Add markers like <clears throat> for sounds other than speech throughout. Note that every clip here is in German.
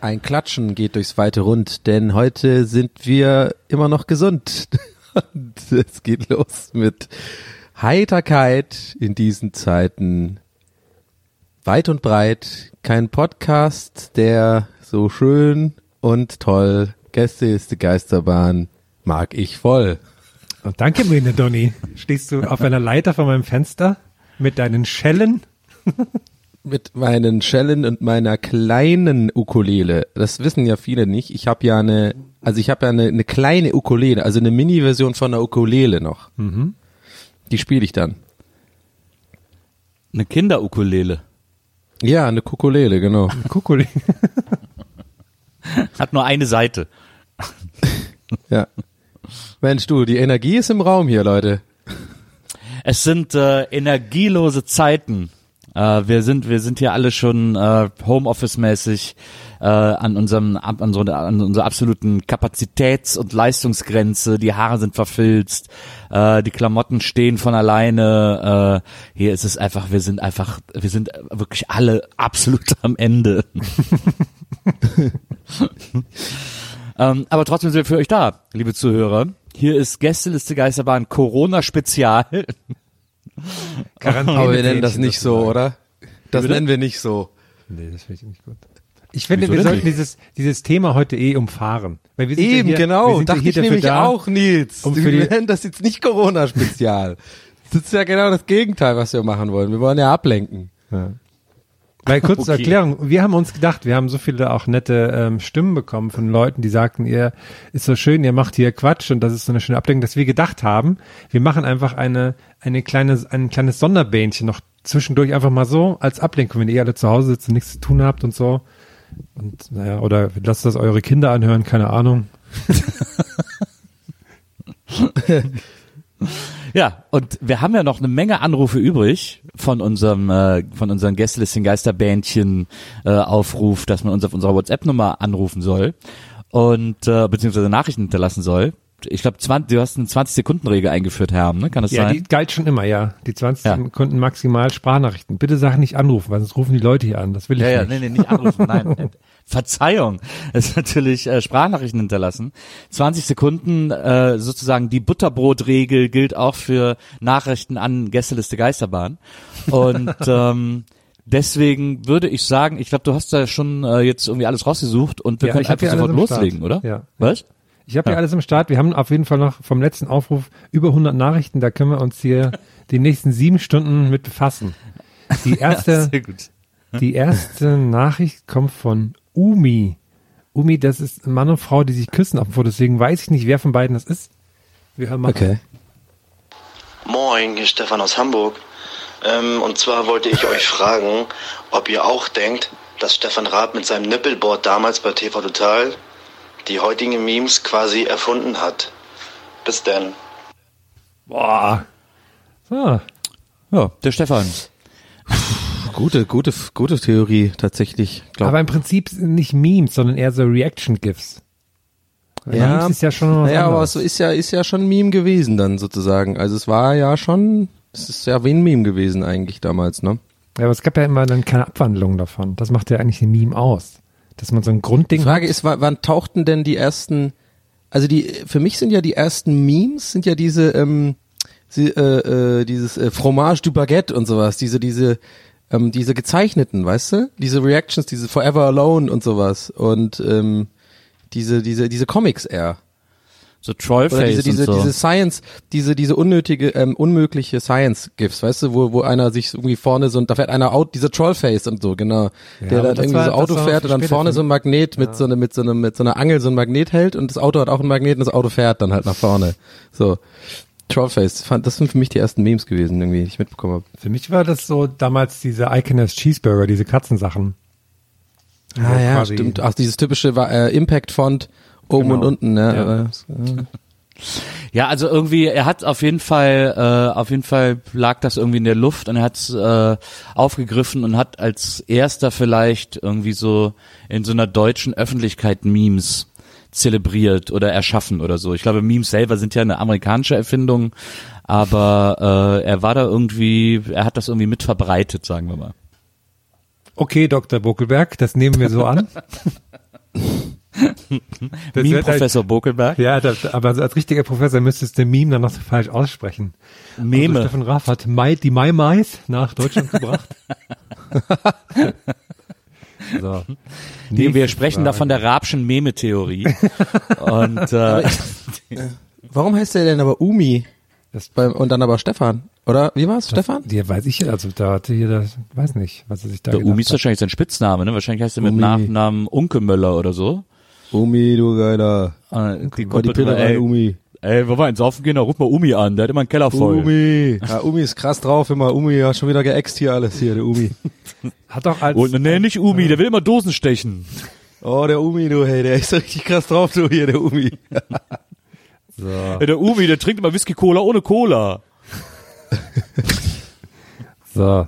Ein Klatschen geht durchs weite Rund, denn heute sind wir immer noch gesund. <laughs> Und es geht los mit Heiterkeit in diesen Zeiten. Weit und breit. Kein Podcast, der so schön und toll Gäste ist die Geisterbahn mag ich voll. Und danke, Mene Donny. Stehst du auf einer Leiter vor meinem Fenster mit deinen Schellen? <laughs> mit meinen Schellen und meiner kleinen Ukulele. Das wissen ja viele nicht. Ich habe ja eine, also ich habe ja eine, eine kleine Ukulele, also eine Mini-Version von einer Ukulele noch. Mhm. Die spiele ich dann. Eine Kinderukulele. Ja, eine Kukulele, genau. Eine Kukulele. <laughs> Hat nur eine Seite. ja. Mensch, du, die Energie ist im Raum hier, Leute. Es sind äh, energielose Zeiten. Äh, wir sind, wir sind hier alle schon äh, Homeoffice-mäßig äh, an unserem, an, so, an unserer absoluten Kapazitäts- und Leistungsgrenze. Die Haare sind verfilzt, äh, die Klamotten stehen von alleine. Äh, hier ist es einfach, wir sind einfach, wir sind wirklich alle absolut am Ende. <laughs> ähm, aber trotzdem sind wir für euch da, liebe Zuhörer. Hier ist Gästeliste Geisterbahn Corona Spezial. Aber wir nennen das nicht so, oder? Das nennen wir nicht so. Nee, das finde ich nicht gut. Ich finde, wir sollten dieses, dieses Thema heute eh umfahren. Weil wir sind Eben, ja hier, genau. Dachte ja ich nämlich da, auch, Nils. Um wir nennen das jetzt nicht Corona-Spezial. das ist ja genau das Gegenteil, was wir machen wollen. Wir wollen ja ablenken. Ja. Weil kurz okay. Erklärung, wir haben uns gedacht, wir haben so viele auch nette ähm, Stimmen bekommen von Leuten, die sagten, ihr ist so schön, ihr macht hier Quatsch und das ist so eine schöne Ablenkung, dass wir gedacht haben, wir machen einfach eine, eine kleine, ein kleines Sonderbähnchen noch zwischendurch einfach mal so als Ablenkung, wenn ihr alle zu Hause sitzt und nichts zu tun habt und so. Und naja, oder lasst das eure Kinder anhören, keine Ahnung. <laughs> <laughs> Ja, und wir haben ja noch eine Menge Anrufe übrig von unserem äh, von unseren Gästelisten Geisterbändchen äh, Aufruf, dass man uns auf unserer WhatsApp Nummer anrufen soll und äh, beziehungsweise Nachrichten hinterlassen soll. Ich glaube, du hast eine 20 Sekunden Regel eingeführt, Herr, ne? Kann das ja, sein? Ja, die galt schon immer, ja. Die 20 ja. Sekunden maximal Sprachnachrichten. Bitte sag nicht anrufen, weil sonst rufen die Leute hier an. Das will ich ja, nicht. Ja, nee, nee, nicht anrufen, nein. <laughs> Verzeihung, <laughs> es ist natürlich äh, Sprachnachrichten hinterlassen. 20 Sekunden, äh, sozusagen die Butterbrotregel gilt auch für Nachrichten an Gästeliste Geisterbahn. Und <laughs> ähm, deswegen würde ich sagen, ich glaube, du hast da schon äh, jetzt irgendwie alles rausgesucht und wir ja, können einfach sofort loslegen, oder? Ja. Was? Ich habe ja. hier alles im Start. Wir haben auf jeden Fall noch vom letzten Aufruf über 100 Nachrichten. Da können wir uns hier die nächsten sieben Stunden mit befassen. Die <laughs> erste, ja, die erste Nachricht kommt von Umi. Umi, das ist ein Mann und Frau, die sich küssen auf dem Foto. Deswegen weiß ich nicht, wer von beiden das ist. Wir hören mal. Okay. Moin, hier ist Stefan aus Hamburg. Ähm, und zwar wollte ich euch fragen, ob ihr auch denkt, dass Stefan Raab mit seinem Nippelboard damals bei TV Total die heutigen Memes quasi erfunden hat. Bis denn. Boah. Ah. Ja, der Stefan. Gute, gute, gute Theorie tatsächlich. Glaub. Aber im Prinzip nicht Memes, sondern eher so Reaction-GIFs. Ja, Memes ist ja schon was naja, aber so ist ja, ist ja schon ein Meme gewesen dann sozusagen. Also es war ja schon, es ist ja wie ein Meme gewesen eigentlich damals, ne? Ja, aber es gab ja immer dann keine Abwandlung davon. Das macht ja eigentlich ein Meme aus. Dass man so ein Die Grundding Frage hat. ist, wa- wann tauchten denn die ersten, also die, für mich sind ja die ersten Memes, sind ja diese, ähm, sie, äh, äh, dieses äh, Fromage du Baguette und sowas, diese, diese, ähm, diese gezeichneten, weißt du? Diese Reactions, diese Forever Alone und sowas und ähm, diese, diese, diese Comics eher. So Oder Trollface diese, diese, und so. diese Science, diese, diese unnötige, ähm, unmögliche Science-Gifts, weißt du, wo, wo einer sich irgendwie vorne so, und da fährt einer out, dieser Trollface und so, genau. Ja, der dann irgendwie war- so das Auto fährt und dann vorne so ein Magnet mit so einer, mit so einer, mit so einer Angel so ein Magnet hält und das Auto hat auch einen Magnet und das Auto fährt dann halt nach vorne. So. Trollface, fand- das sind für mich die ersten Memes gewesen, irgendwie, die ich mitbekommen habe. Für mich war das so damals diese Iconess Cheeseburger, diese Katzensachen. Ah ja, quasi- stimmt. Ach, dieses typische äh, Impact-Font oben Genau. und unten, ne? Ja. <laughs> Ja, also irgendwie, er hat auf jeden Fall, äh, auf jeden Fall lag das irgendwie in der Luft und er hat es äh, aufgegriffen und hat als erster vielleicht irgendwie so in so einer deutschen Öffentlichkeit Memes zelebriert oder erschaffen oder so. Ich glaube, Memes selber sind ja eine amerikanische Erfindung, aber äh, er war da irgendwie, er hat das irgendwie mit verbreitet, sagen wir mal. Okay, Dr. Buckelberg, das nehmen wir so an. <laughs> <laughs> Das wird Meme-Professor Bokelberg. Ja, das, aber als richtiger Professor müsstest du Meme dann noch so falsch aussprechen. Also Meme. Stefan Raff hat Mai, die Mai Mais nach Deutschland gebracht. <laughs> so. Nee, wir sprechen da von der Rabschen Meme-Theorie. und äh, <laughs> warum heißt der denn aber Umi? Das- Beim, und dann aber Stefan, oder? Wie war's, Stefan? Die weiß ich, also da hatte hier das, weiß nicht, was er sich da der gedacht Umi ist hat. wahrscheinlich sein Spitzname, ne? Wahrscheinlich heißt er mit. Nachnamen Unkemöller oder so. Umi, du Geiler. Äh, die War die Pille ey, rein, Umi. ey, wo wir ins Saufen gehen, da ruf mal Umi an, der hat immer einen Keller voll. Umi. Ja, Umi ist krass drauf immer. Umi hat schon wieder geäxt hier alles hier, der Umi. <laughs> Hat doch als, Und nee, nicht Umi, der will immer Dosen stechen. Oh, der Umi, du, hey, der ist richtig krass drauf, du hier, der Umi. <laughs> Ja, der Umi, der trinkt immer Whisky Cola ohne Cola. <laughs> so.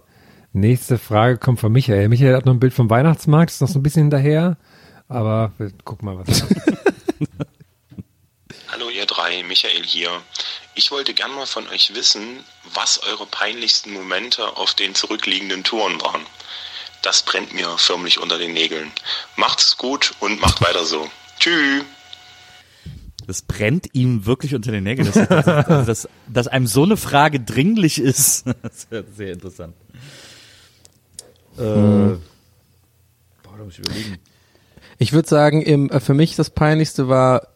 Nächste Frage kommt von Michael. Michael hat noch ein Bild vom Weihnachtsmarkt, ist noch so ein bisschen hinterher. Aber wir gucken mal, was. Hallo ihr drei, Michael hier. Ich wollte gern mal von euch wissen, was eure peinlichsten Momente auf den zurückliegenden Touren waren. Das brennt mir förmlich unter den Nägeln. Macht's gut und macht weiter so. Tschüss. Das brennt ihm wirklich unter den Nägeln, dass, dass, dass, dass einem so eine Frage dringlich ist. <laughs> Das ist ja sehr interessant. Äh, boah, da muss ich überlegen. Ich würde sagen, im, äh, für mich das Peinlichste war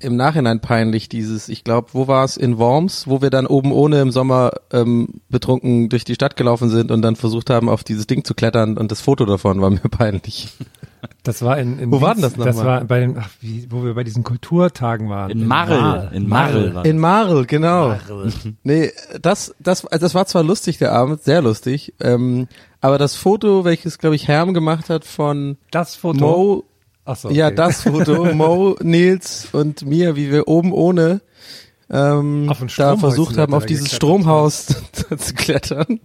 im Nachhinein peinlich dieses, ich glaube, wo war es in Worms, wo wir dann oben ohne im Sommer ähm, betrunken durch die Stadt gelaufen sind und dann versucht haben, auf dieses Ding zu klettern und das Foto davon war mir <laughs> peinlich. Das war in, in Wo war denn das Das nochmal? war bei den, ach, wie, wo wir bei diesen Kulturtagen waren. In Marl, in Marl war In Marl, genau. <laughs> Nee, das, das, also das war zwar lustig, der Abend, sehr lustig, ähm, aber das Foto, welches, glaube ich, Herm gemacht hat von Das Foto. Mo, Ach so, ja, okay. das Foto, <laughs> Mo, Nils und mir, wie wir oben ohne ähm, da versucht haben, auf dieses. Stromhaus <laughs> zu klettern,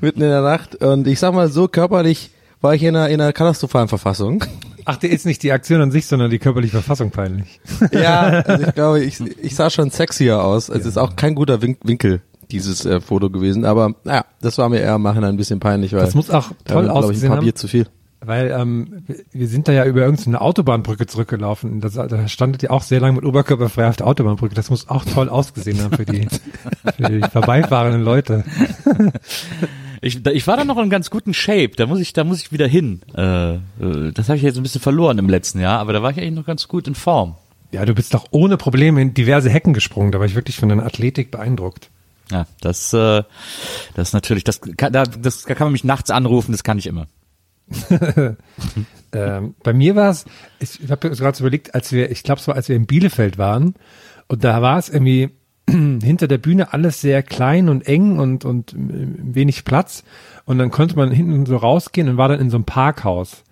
mitten in der Nacht. Und ich sag mal, so körperlich war ich in einer, in einer katastrophalen Verfassung. Ach, dir ist nicht die Aktion an sich, sondern die körperliche Verfassung peinlich. <laughs> Ja, also ich glaube, ich, ich sah schon sexier aus. Es ist auch kein guter Win Winkel, dieses äh, Foto gewesen. Aber naja, das war mir eher im Nachhinein ein bisschen peinlich, weil Das muss auch toll wir, glaub ich, ein ausgesehen paar haben. Bier zu viel. Weil ähm, wir- sind da ja über irgendeine Autobahnbrücke zurückgelaufen. Das, da standet ihr auch sehr lange mit Oberkörper frei auf der Autobahnbrücke. Das muss auch toll ausgesehen haben für die, <laughs> für die vorbeifahrenden Leute. Ich, ich war da noch in ganz guten Shape, da muss ich, da muss ich wieder hin. Äh, äh, das habe ich jetzt ein bisschen verloren im letzten Jahr, aber da war ich eigentlich noch ganz gut in Form. Ja, du bist doch ohne Probleme in diverse Hecken gesprungen. Da war ich wirklich von deiner Athletik beeindruckt. Ja, das, äh, das natürlich, das kann, da, das da kann man mich nachts anrufen, das kann ich immer. <laughs> Ähm, bei mir war es, ich habe gerade so überlegt, als wir, ich glaube, es war, als wir in Bielefeld waren und da war es irgendwie <clears throat> hinter der Bühne alles sehr klein und eng und, und äh, wenig Platz und dann konnte man hinten so rausgehen und war dann in so einem Parkhaus.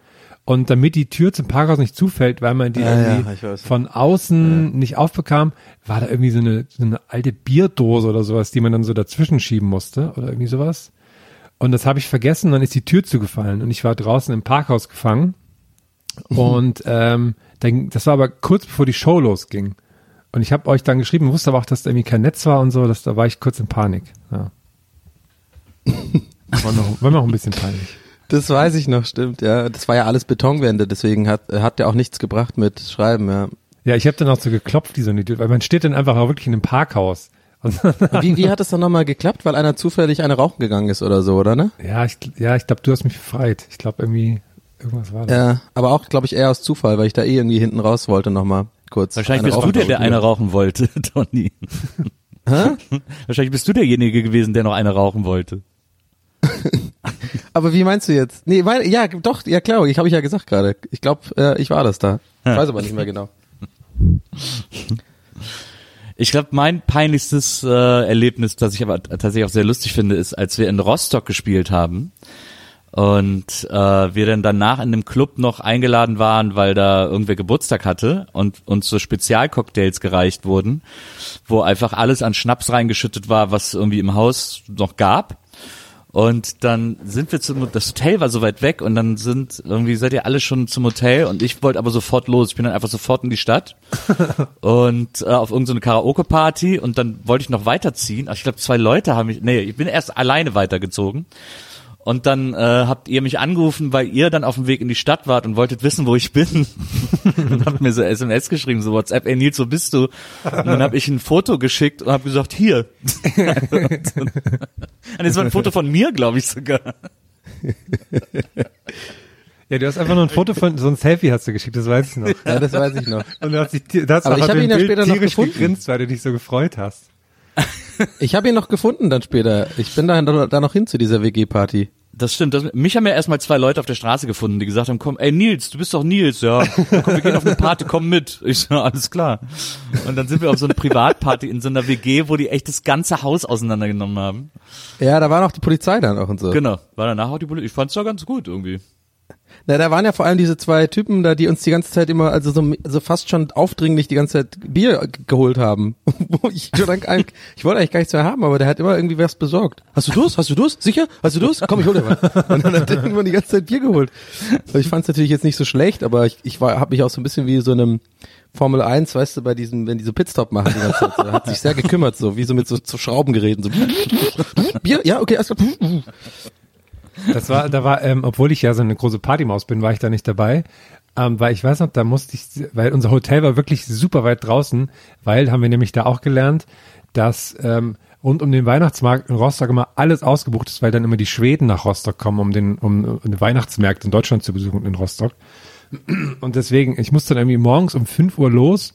Und damit die Tür zum Parkhaus nicht zufällt, weil man die Ja, irgendwie ja, von außen nicht aufbekam, war da irgendwie so eine, so eine alte Bierdose oder sowas, die man dann so dazwischen schieben musste oder irgendwie sowas. Und das habe ich vergessen, dann ist die Tür zugefallen und ich war draußen im Parkhaus gefangen. Und ähm, dann, das war aber kurz bevor die Show losging. Und ich habe euch dann geschrieben, wusste aber auch, dass da irgendwie kein Netz war und so, dass, da war ich kurz in Panik. Ja. <laughs> War noch, war noch ein bisschen peinlich. Das weiß ich noch, stimmt, ja. Das war ja alles Betonwände, deswegen hat, hat der auch nichts gebracht mit Schreiben, ja. Ja, ich habe dann auch so geklopft, wie so ein Idiot, weil man steht dann einfach auch wirklich in einem Parkhaus. <laughs> Wie, wie hat es dann nochmal geklappt? Weil einer zufällig eine rauchen gegangen ist oder so, oder ne? ja, ich, ja, ich glaube, du hast mich befreit. Ich glaube irgendwie, irgendwas war das. Ja, aber auch, glaube ich, eher aus Zufall, weil ich da eh irgendwie hinten raus wollte nochmal kurz. Wahrscheinlich bist du der, der eine rauchen wollte, <laughs> Tony. Hä? <laughs> Wahrscheinlich bist du derjenige gewesen, der noch eine rauchen wollte. Aber wie meinst du jetzt? Nee, weil, ja, doch, ja klar, ich habe ich ja gesagt gerade. Ich glaube, äh, ich war das da. Ich weiß aber nicht mehr genau. Ich glaube, mein peinlichstes äh, Erlebnis, das ich aber tatsächlich auch sehr lustig finde, ist, als wir in Rostock gespielt haben und äh, wir dann danach in dem Club noch eingeladen waren, weil da irgendwer Geburtstag hatte und uns so Spezialcocktails gereicht wurden, wo einfach alles an Schnaps reingeschüttet war, was irgendwie im Haus noch gab. Und dann sind wir zum, das Hotel war so weit weg und dann sind irgendwie, seid ihr alle schon zum Hotel und ich wollte aber sofort los. Ich bin dann einfach sofort in die Stadt <laughs> und äh, auf irgendeine Karaoke-Party und dann wollte ich noch weiterziehen. Aber ich glaube, zwei Leute haben mich, nee, ich bin erst alleine weitergezogen. Und dann äh, habt ihr mich angerufen, weil ihr dann auf dem Weg in die Stadt wart und wolltet wissen, wo ich bin. <laughs> und habt mir so SMS geschrieben, so WhatsApp, ey Nils, wo bist du? Und dann habe ich ein Foto geschickt und habe gesagt, hier. <laughs> und es war ein Foto von mir, glaube ich sogar. Ja, du hast einfach nur ein Foto von, so ein Selfie hast du geschickt, das weiß ich noch. Ja, das weiß ich noch. Und du hast dich, da hast Aber auch ich auf hab dem ihn ja Bild später noch tierisch gefunden. gegrinst, weil du dich so gefreut hast. Ich habe ihn noch gefunden dann später. Ich bin da, da noch hin zu dieser WG-Party. Das stimmt. Das, mich haben ja erstmal zwei Leute auf der Straße gefunden, die gesagt haben, komm, ey Nils, du bist doch Nils, ja. Komm, wir gehen auf eine Party, komm mit. Ich so, alles klar. Und dann sind wir auf so eine Privatparty in so einer WG, wo die echt das ganze Haus auseinandergenommen haben. Ja, da war noch die Polizei dann auch und so. Genau. War danach auch die Polizei. Ich fand's ja ganz gut irgendwie. Na, da waren ja vor allem diese zwei Typen da, die uns die ganze Zeit immer, also so, so fast schon aufdringlich die ganze Zeit Bier geholt haben. <laughs> Ich ich wollte eigentlich gar nichts mehr haben, aber der hat immer irgendwie was besorgt. Hast du Durst? Hast du Durst? Sicher? Hast du Durst? Komm, ich hol dir was. Und dann hat er irgendwann die ganze Zeit Bier geholt. Also ich fand es natürlich jetzt nicht so schlecht, aber ich, ich war, habe mich auch so ein bisschen wie so einem Formel 1, weißt du, bei diesem, wenn die so Pitstop machen die ganze Zeit, so, hat sich sehr gekümmert, so wie so mit so, so Schraubengeräten, so <laughs> Bier, ja, okay, alles klar. Das war, da war, ähm, obwohl ich ja so eine große Partymaus bin, war ich da nicht dabei. Ähm, weil ich weiß noch, da musste ich, weil unser Hotel war wirklich super weit draußen, weil haben wir nämlich da auch gelernt, dass ähm, rund um den Weihnachtsmarkt in Rostock immer alles ausgebucht ist, weil dann immer die Schweden nach Rostock kommen, um den, um, um den Weihnachtsmärkte in Deutschland zu besuchen in Rostock. Und deswegen, ich musste dann irgendwie morgens um 5 Uhr los,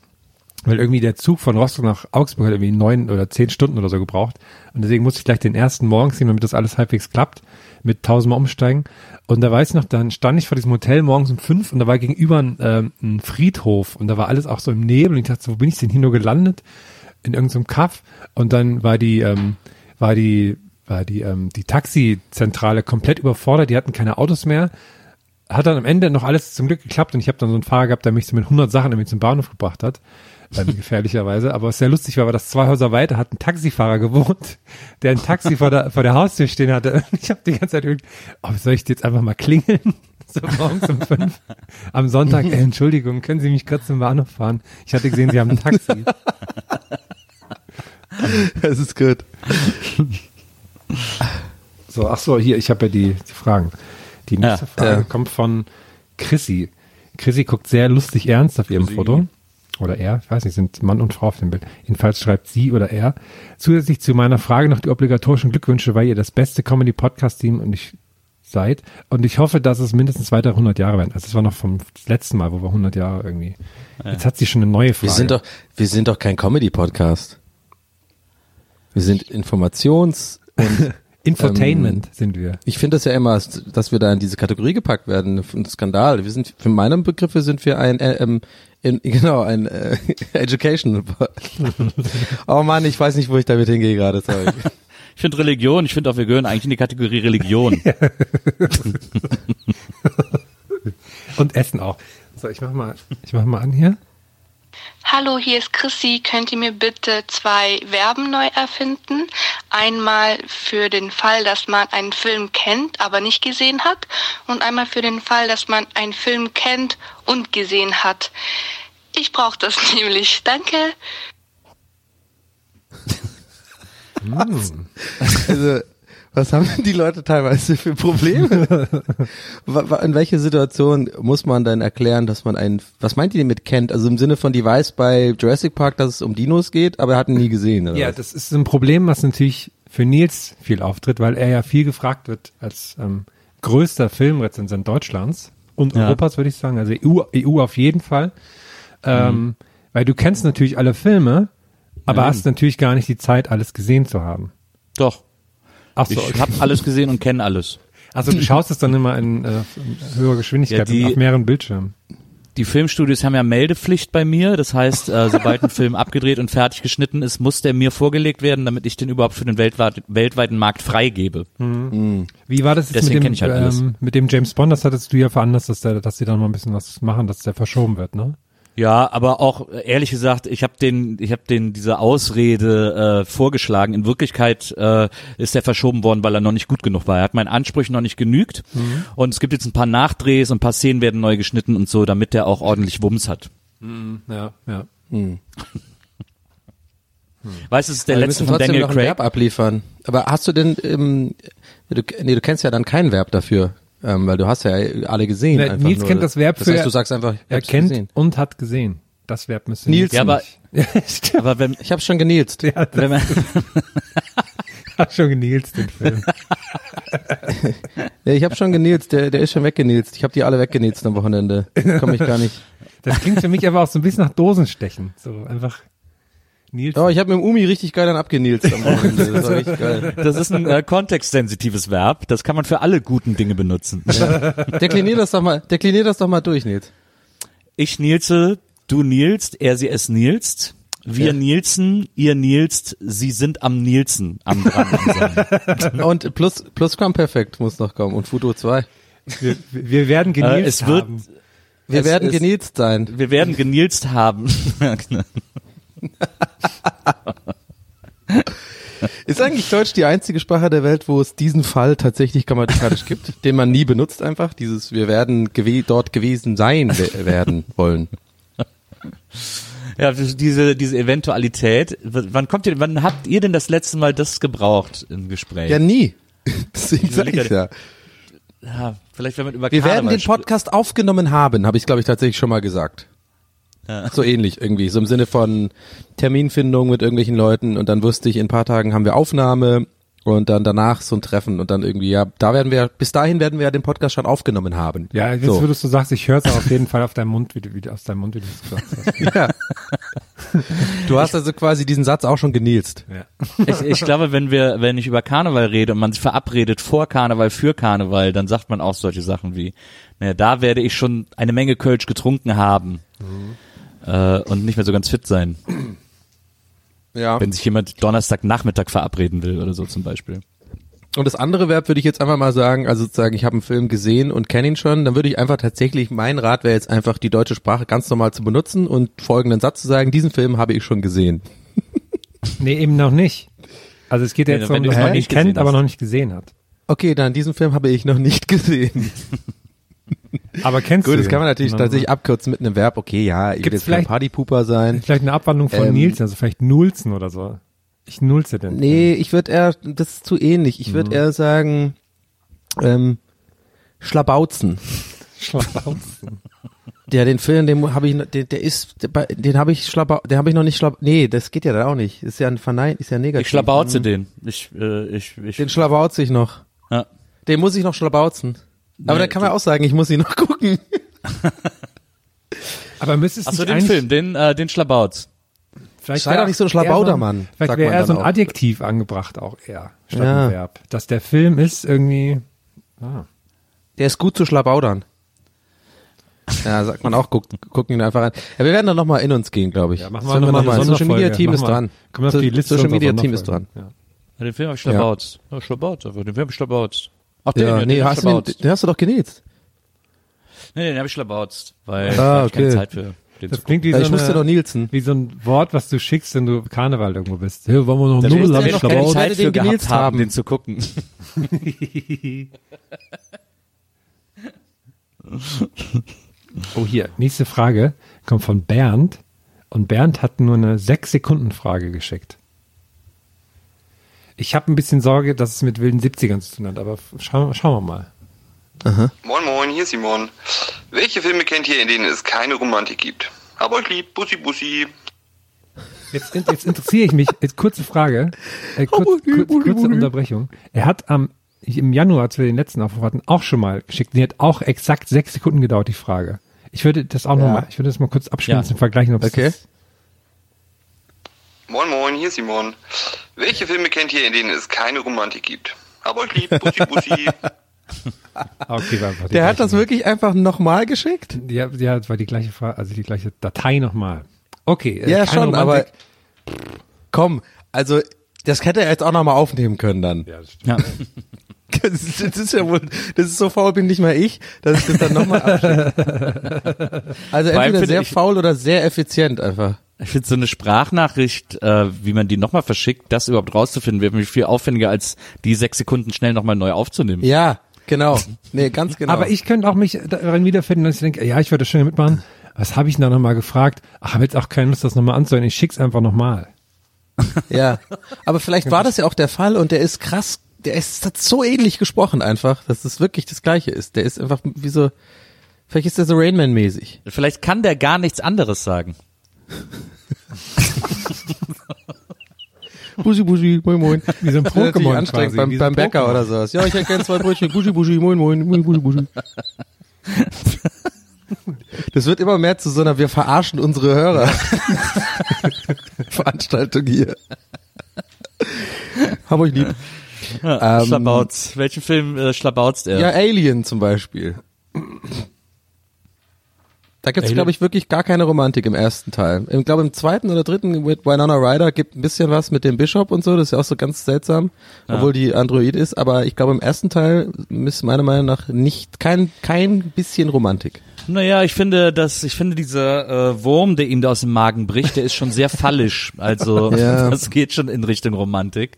weil irgendwie der Zug von Rostock nach Augsburg hat irgendwie neun oder zehn Stunden oder so gebraucht. Und deswegen musste ich gleich den ersten morgens nehmen, damit das alles halbwegs klappt, mit tausendmal umsteigen. Und da weiß ich noch, dann stand ich vor diesem Hotel morgens um fünf und da war gegenüber ein, ähm, ein Friedhof und da war alles auch so im Nebel und ich dachte, so, wo bin ich denn hier nur gelandet? In irgendeinem Kaff. Und dann war die, ähm, war die, war die, ähm, die Taxizentrale komplett überfordert, die hatten keine Autos mehr hat dann am Ende noch alles zum Glück geklappt und ich habe dann so einen Fahrer gehabt, der mich so mit 100 Sachen irgendwie zum Bahnhof gebracht hat, ähm, gefährlicherweise. Aber was sehr lustig war, war, dass zwei Häuser weiter hat ein Taxifahrer gewohnt, der ein Taxi vor der, vor der Haustür stehen hatte. Ich habe die ganze Zeit irgendwie, oh, soll ich jetzt einfach mal klingeln? <laughs> So morgens um fünf am Sonntag, äh, Entschuldigung, können Sie mich kurz zum Bahnhof fahren? Ich hatte gesehen, Sie haben ein Taxi. Das ist gut. So, ach so, hier, ich habe ja die, die Fragen. Die nächste Ja, Frage ja. kommt von Chrissy. Chrissy guckt sehr lustig ernst auf ihrem Foto. Oder er, ich weiß nicht, sind Mann und Frau auf dem Bild. Jedenfalls schreibt sie oder er. Zusätzlich zu meiner Frage noch die obligatorischen Glückwünsche, weil ihr das beste Comedy-Podcast-Team und ich seid. Und ich hoffe, dass es mindestens weitere 100 Jahre werden. Also das war noch vom letzten Mal, wo wir 100 Jahre irgendwie. Jetzt hat sie schon eine neue Frage. Wir sind doch, wir sind doch kein Comedy-Podcast. Wir sind Informations- und Infotainment sind wir. ich finde das ja immer, dass wir da in diese Kategorie gepackt werden, ein Skandal. Wir sind, für meine Begriffe sind wir ein, äh, ähm, in, <laughs> genau, ein äh, Education. <laughs> oh Mann, ich weiß nicht, wo ich damit hingehe gerade. Sorry. <laughs> Ich finde Religion, ich finde auch, wir gehören eigentlich in die Kategorie Religion. Und Essen auch. So, ich mach mal, ich mach mal an hier. Hallo, hier ist Chrissy. Könnt ihr mir bitte zwei Verben neu erfinden? Einmal für den Fall, dass man einen Film kennt, aber nicht gesehen hat. Und einmal für den Fall, dass man einen Film kennt und gesehen hat. Ich brauche das <laughs> nämlich. Danke. Also, Was haben denn die Leute teilweise für Probleme? <laughs> In welche Situation muss man dann erklären, dass man einen, was meint ihr mit kennt? Also im Sinne von, die weiß bei Jurassic Park, dass es um Dinos geht, aber er hat ihn nie gesehen, oder Ja, was? das ist ein Problem, was natürlich für Nils viel auftritt, weil er ja viel gefragt wird als ähm, größter Filmrezensent Deutschlands und Ja. Europas, würde ich sagen. Also EU, EU auf jeden Fall. Ähm, Mhm. Weil du kennst natürlich alle Filme, aber Ja. hast natürlich gar nicht die Zeit, alles gesehen zu haben. Doch. Ach so, Ich habe alles gesehen und kenne alles. also du schaust es dann immer in, äh, in höherer Geschwindigkeit Ja, die- auf mehreren Bildschirmen. Die Filmstudios haben ja Meldepflicht bei mir. Das heißt, äh, sobald ein Film <laughs> abgedreht und fertig geschnitten ist, muss der mir vorgelegt werden, damit ich den überhaupt für den weltweit, weltweiten Markt freigebe. Wie war das jetzt Deswegen mit dem, ich halt alles. ähm, mit dem James Bond? Das hattest du ja veranlasst, dass, der, dass sie dann mal ein bisschen was machen, dass der verschoben wird, ne? Ja, aber auch ehrlich gesagt, ich habe den, ich habe den diese Ausrede äh, vorgeschlagen. In Wirklichkeit äh, ist er verschoben worden, weil er noch nicht gut genug war. Er hat meinen Ansprüchen noch nicht genügt. Und es gibt jetzt ein paar Nachdrehs und ein paar Szenen werden neu geschnitten und so, damit der auch ordentlich Wumms hat. Ja, ja. <laughs> Weißt du, es ist der Aber wir letzte von Daniel noch ein Craig. Verb abliefern. Aber hast du denn, ähm, du, nee, du kennst ja dann kein Verb dafür, ähm, weil du hast ja alle gesehen. Einfach Nils nur. kennt das Verb das für- heißt, du sagst einfach, Er kennt gesehen. und hat gesehen. Das Verb müsste Nils <laughs> Ja, aber, Ja, aber wenn, Ich habe schon genilzt. Ja, wenn man, <laughs> hat schon genilzt, den Film. Ja, ich habe schon genilzt, der, der ist schon weggenilzt. Ich habe die alle weggenilzt am Wochenende. Komme ich gar nicht. Das klingt für mich aber auch so ein bisschen nach Dosenstechen. So einfach Nils. Oh, ich habe mit dem Umi richtig geil dann abgenilzt am Wochenende. Das war richtig geil. <laughs> das ist ein äh, kontextsensitives Verb. Das kann man für alle guten Dinge benutzen. Deklinier das doch mal, deklinier das doch mal durch, Nils. Ich nilze, du nilst, er, sie, es nilst. Wir Ja. nilzen, ihr nilst, sie sind am Nilzen, am dran. <laughs> Und plus, Plusquamperfekt muss noch kommen und Futur 2. Wir, wir werden genilzt Äh, es wird, haben. Wir Es werden ist- genilzt sein. wir werden genilzt haben. <laughs> <laughs> Ist eigentlich Deutsch die einzige Sprache der Welt, wo es diesen Fall tatsächlich grammatikalisch gibt, <laughs> den man nie benutzt einfach? Dieses, wir werden gewe dort gewesen sein we werden wollen. ja, diese, diese Eventualität. Wann kommt ihr, wann habt ihr denn das letzte Mal das gebraucht im Gespräch? Ja, nie. <laughs> Deswegen sag ich ja. Ja, vielleicht wenn man über Wir werden Karneval den Podcast aufgenommen haben, habe ich glaube ich tatsächlich schon mal gesagt. So ähnlich irgendwie, so im Sinne von Terminfindung mit irgendwelchen Leuten und dann wusste ich, in ein paar Tagen haben wir Aufnahme und dann danach so ein Treffen und dann irgendwie, ja, da werden wir, bis dahin werden wir ja den Podcast schon aufgenommen haben. Ja, jetzt so. würdest du sagst, ich höre es auf jeden Fall auf deinem Mund, wie du, wie du aus deinem Mund, wie du es gesagt hast. <laughs> Ja. Du hast also quasi diesen Satz auch schon genilzt. Ja. Ich, ich glaube, wenn wir, wenn ich über Karneval rede und man sich verabredet vor Karneval, für Karneval, dann sagt man auch solche Sachen wie, naja, da werde ich schon eine Menge Kölsch getrunken haben äh, und nicht mehr so ganz fit sein, <clears throat> Ja. wenn sich jemand Donnerstagnachmittag verabreden will oder so zum Beispiel. Und das andere Verb würde ich jetzt einfach mal sagen, also sozusagen, ich habe einen Film gesehen und kenne ihn schon, dann würde ich einfach tatsächlich, mein Rat wäre jetzt einfach, die deutsche Sprache ganz normal zu benutzen und folgenden Satz zu sagen, diesen Film habe ich schon gesehen. <laughs> Nee, eben noch nicht. Also es geht Nee, jetzt wenn darum, du dass man ihn kennt, aber noch nicht gesehen hat. Okay, dann diesen Film habe ich noch nicht <laughs> gesehen. <laughs> Aber kennst Gut, du das den? kann man natürlich Na, tatsächlich abkürzen mit einem Verb. Okay, ja, ich will Gibt's jetzt kein vielleicht- Partypooper sein. Vielleicht eine Abwandlung von Ähm, Nielsen, also vielleicht Nulzen oder so. Ich nulze den. Nee, ich würde eher, das ist zu ähnlich. Ich würde eher sagen, ähm, Schlabauzen. <laughs> Schlauzen. Ja, den Film, den habe ich, noch- der, der ist, der, den habe ich schlabau, den habe ich noch nicht schlab, nee, das geht ja dann auch nicht. Ist ja ein Vernein, ist ja negativ. Ich schlabauze den. Ich, äh, ich, ich, Den schlabauze ich noch. ja. Den muss ich noch schlabauzen. Aber Nee, da kann man auch sagen, ich muss ihn noch gucken. <laughs> Aber müsstest Achso, nicht den Film, den, äh, den Schlabauz. Vielleicht Sei wär doch nicht so ein Schlabaudermann, Vielleicht sagt wäre dann so ein auch. Adjektiv angebracht auch eher, statt Ja. ein Verb. Dass der Film ist irgendwie, ah. Der ist gut zu schlabaudern. Ja, sagt man auch, guck, gucken ihn einfach an. Ja, wir werden dann nochmal in uns gehen, glaube ich. Ja, machen Das wir werden noch mal eine Social Media. Team ist dran. Komm auf So- die Liste Social Media Team ist dran. Ja, den Film habe ich schlabauzt. Ja, schlabauzt, aber den Film habe ich schlabauzt. Ach, den, Ja, den, nee, den hast du den, den hast du doch genäht. Nee, den habe ich schlabauzt, weil Ah, hab ich keine okay. Zeit für den Das zu klingt wie Ja, so, ich wusste doch eine, Nielsen. wie so ein Wort, was du schickst, wenn du Karneval irgendwo bist. Hey, wollen wir noch Da Nubbel werde haben, ich keine? Zeit den für gehabt haben. den zu gucken. <laughs> Oh, hier, nächste Frage kommt von Bernd. Und Bernd hat nur eine 6-Sekunden-Frage geschickt. Ich habe ein bisschen Sorge, dass es mit wilden 70ern zu tun hat, aber schauen, schauen wir mal. Moin Moin, hier ist Simon. Welche Filme kennt ihr, in denen es keine Romantik gibt? Hab euch lieb, Bussi Bussi. Jetzt, jetzt interessiere ich mich, jetzt kurze Frage, äh, kurz, kurz, kurze Unterbrechung. Er hat am im Januar, als wir den letzten Aufruf hatten, auch schon mal geschickt. Die hat auch exakt sechs Sekunden gedauert, die Frage. Ich würde das auch Ja. noch mal, ich würde das mal kurz abspielen Ja. zum Vergleichen, ob es Okay. das, Moin Moin, hier ist Simon. Welche Filme kennt ihr, in denen es keine Romantik gibt? Hab euch lieb, Bussi Bussi. <laughs> Okay, war, war Der hat das wirklich einfach nochmal geschickt? Ja, ja, das war die gleiche Frage, also die gleiche Datei nochmal. Okay, äh, Ja, keine schon, aber Romantik. komm, also das hätte er jetzt auch nochmal aufnehmen können dann. Ja, das stimmt. Ja. <laughs> Das ist, das ist ja wohl, das ist so faul bin nicht mal ich, dass ich das dann nochmal abschicke. Also entweder sehr ich- faul oder sehr effizient einfach. Ich finde so eine Sprachnachricht, äh, wie man die nochmal verschickt, das überhaupt rauszufinden, wäre mir viel aufwendiger, als die sechs Sekunden schnell nochmal neu aufzunehmen. Ja, genau. Nee, ganz genau. Aber ich könnte auch mich darin wiederfinden, dass ich denke, ja, ich würde schon mitmachen. Was habe ich denn da nochmal gefragt? Ach, habe jetzt auch keine Lust, das nochmal anzuhören. Ich schick's einfach nochmal. Ja. Aber vielleicht war das ja auch der Fall und der ist krass, der ist hat so ähnlich gesprochen einfach, dass es wirklich das gleiche ist. Der ist einfach wie so, vielleicht ist der so Rainman-mäßig. Vielleicht kann der gar nichts anderes sagen. <laughs> Buschi, buschi, moin, moin. Wie so ein <laughs> Pokémon anstrengend quasi, beim, beim Bäcker oder sowas. Ja, ich hätte gerne zwei Brötchen. Buschi, buschi, moin, moin, moin, buschi, buschi. Das wird immer mehr zu so einer, wir verarschen unsere Hörer. <laughs> Veranstaltung hier. Hab euch lieb. Ja, Ähm, Schlabauts. Welchen Film äh, schlabauzt er? Ja, Alien zum Beispiel. Da gibt's Alien? glaube ich, wirklich gar keine Romantik im ersten Teil. Ich glaube, im zweiten oder dritten mit Winona Ryder gibt ein bisschen was mit dem Bishop und so. Das ist ja auch so ganz seltsam, obwohl die Android ist. Aber ich glaube, im ersten Teil ist meiner Meinung nach nicht kein kein bisschen Romantik. Naja, ich finde, dass ich finde dieser äh, Wurm, der ihm da aus dem Magen bricht, der ist schon sehr fallisch. Also <laughs> Ja. <laughs> das geht schon in Richtung Romantik.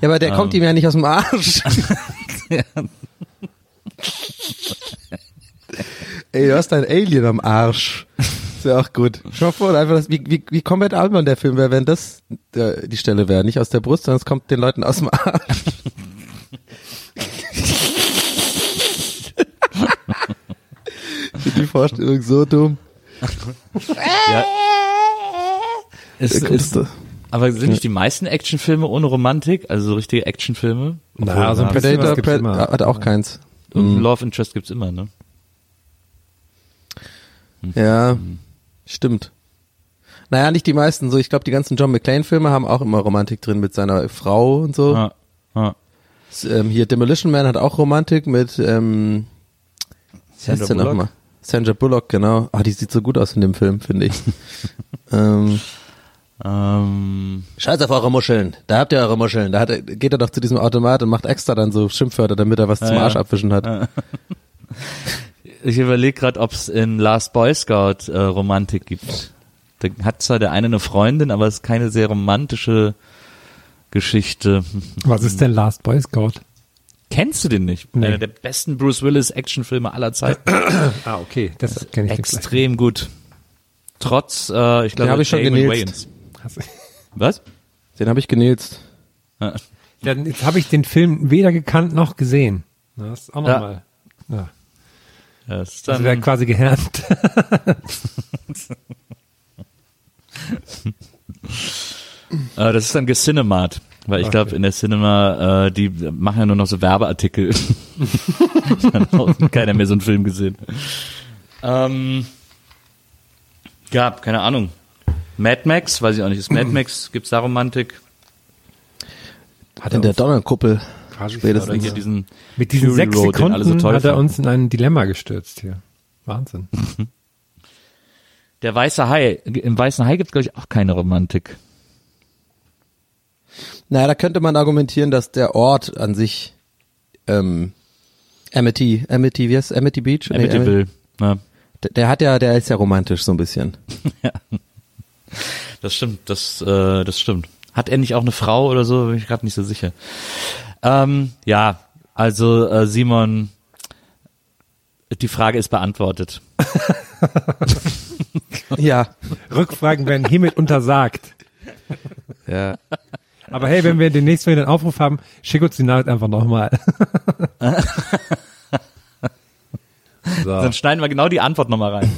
Ja, aber der Ähm. kommt ihm ja nicht aus dem Arsch. <laughs> Ey, du hast ein Alien am Arsch. Ist ja auch gut. Schau mal vor, einfach das, wie, wie, wie komplett albern der Film wäre, wenn das äh, die Stelle wäre. Nicht aus der Brust, sondern es kommt den Leuten aus dem Arsch. Ich finde die Vorstellung so dumm. <laughs> Ja. Ist, Da ist, aber sind nicht die meisten Actionfilme ohne Romantik, also so richtige Actionfilme? Na, Obwohl, also ein ja, bisschen was Predator Pred immer. hat auch keins. und Love Interest gibt's immer, ne? Ja, stimmt. Naja, nicht die meisten. So, ich glaube, die ganzen John McClane-Filme haben auch immer Romantik drin mit seiner Frau und so. Ja, ja. S- Ähm, hier Demolition Man hat auch Romantik mit ähm, Sandra Bullock? nochmal? Sandra Bullock, genau. Ah, die sieht so gut aus in dem Film, finde ich. <laughs> ähm, Ähm, Scheiß auf eure Muscheln. Da habt ihr eure Muscheln. Da hat er, geht er doch zu diesem Automat und macht extra dann so Schimpfwörter, damit er was zum ja. Arsch abwischen hat. <laughs> ich überlege gerade, ob es in Last Boy Scout äh, Romantik gibt. Da hat zwar der eine eine Freundin, aber es ist keine sehr romantische Geschichte. Was ist denn Last Boy Scout? Kennst du den nicht? Nee. Einer der besten Bruce Willis Actionfilme aller Zeiten. Ah, okay. Das kenne ich Extrem gut. Trotz, äh, ich glaube, hab ich schon. Wayans. Hast- Was? Den habe ich genilzt. Ja. Dann, jetzt habe ich den Film weder gekannt noch gesehen. Das ist auch nochmal. Ja. Ja, das ist Also dann, wäre quasi gehärmt. äh, <laughs> das ist dann Gecinemat. Weil ich glaube, in der Cinema, äh, die machen ja nur noch so Werbeartikel. <laughs> dann hat keiner mehr so einen Film gesehen. Ähm, ja, keine Ahnung. Mad Max, weiß ich auch nicht. Ist Mad Max, <clears throat> gibt's da Romantik? Hat in der Donnerkuppel. Spätestens. hier diesen Mit diesen Fury sechs Road, so Sekunden toll hat er uns in ein Dilemma gestürzt hier. Wahnsinn. <laughs> Der weiße Hai. Im weißen Hai gibt's glaube ich auch keine Romantik. Naja, da könnte man argumentieren, dass der Ort an sich ähm, Amity, Amity, wie heißt es? Amity Beach? Nee, Amityville. Ja, der, der hat ja, der ist ja romantisch so ein bisschen. <laughs> <laughs> das stimmt, das, äh, das stimmt. Hat er nicht auch eine Frau oder so? Bin ich gerade nicht so sicher. Ähm, ja, also äh, Simon, die Frage ist beantwortet. <laughs> ja. Rückfragen werden hiermit untersagt. Ja. Aber hey, wenn wir demnächst wieder einen Aufruf haben, schick uns die Nachricht einfach nochmal. <laughs> so. Dann schneiden wir genau die Antwort nochmal rein.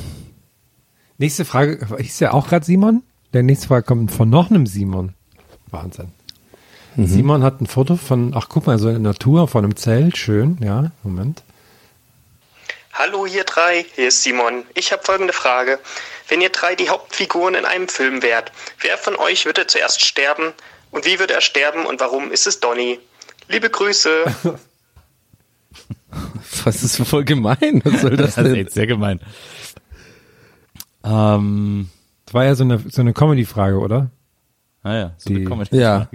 Nächste Frage, ist ja auch gerade Simon? Der nächste Frage kommt von noch einem Simon. Wahnsinn. Mhm. Simon hat ein Foto von, ach guck mal, so in der Natur von einem Zelt, schön, ja, Moment. Hallo ihr drei, hier ist Simon. Ich habe folgende Frage. Wenn ihr drei die Hauptfiguren in einem Film wärt, wer von euch würde zuerst sterben und wie würde er sterben und warum ist es Donny? Liebe Grüße. <laughs> Was ist voll gemein? Was soll das, das denn? Ist sehr gemein. Ähm, das war ja so eine, so eine Comedy-Frage, oder? Ah ja, so Die, eine Comedy-Frage. Ja.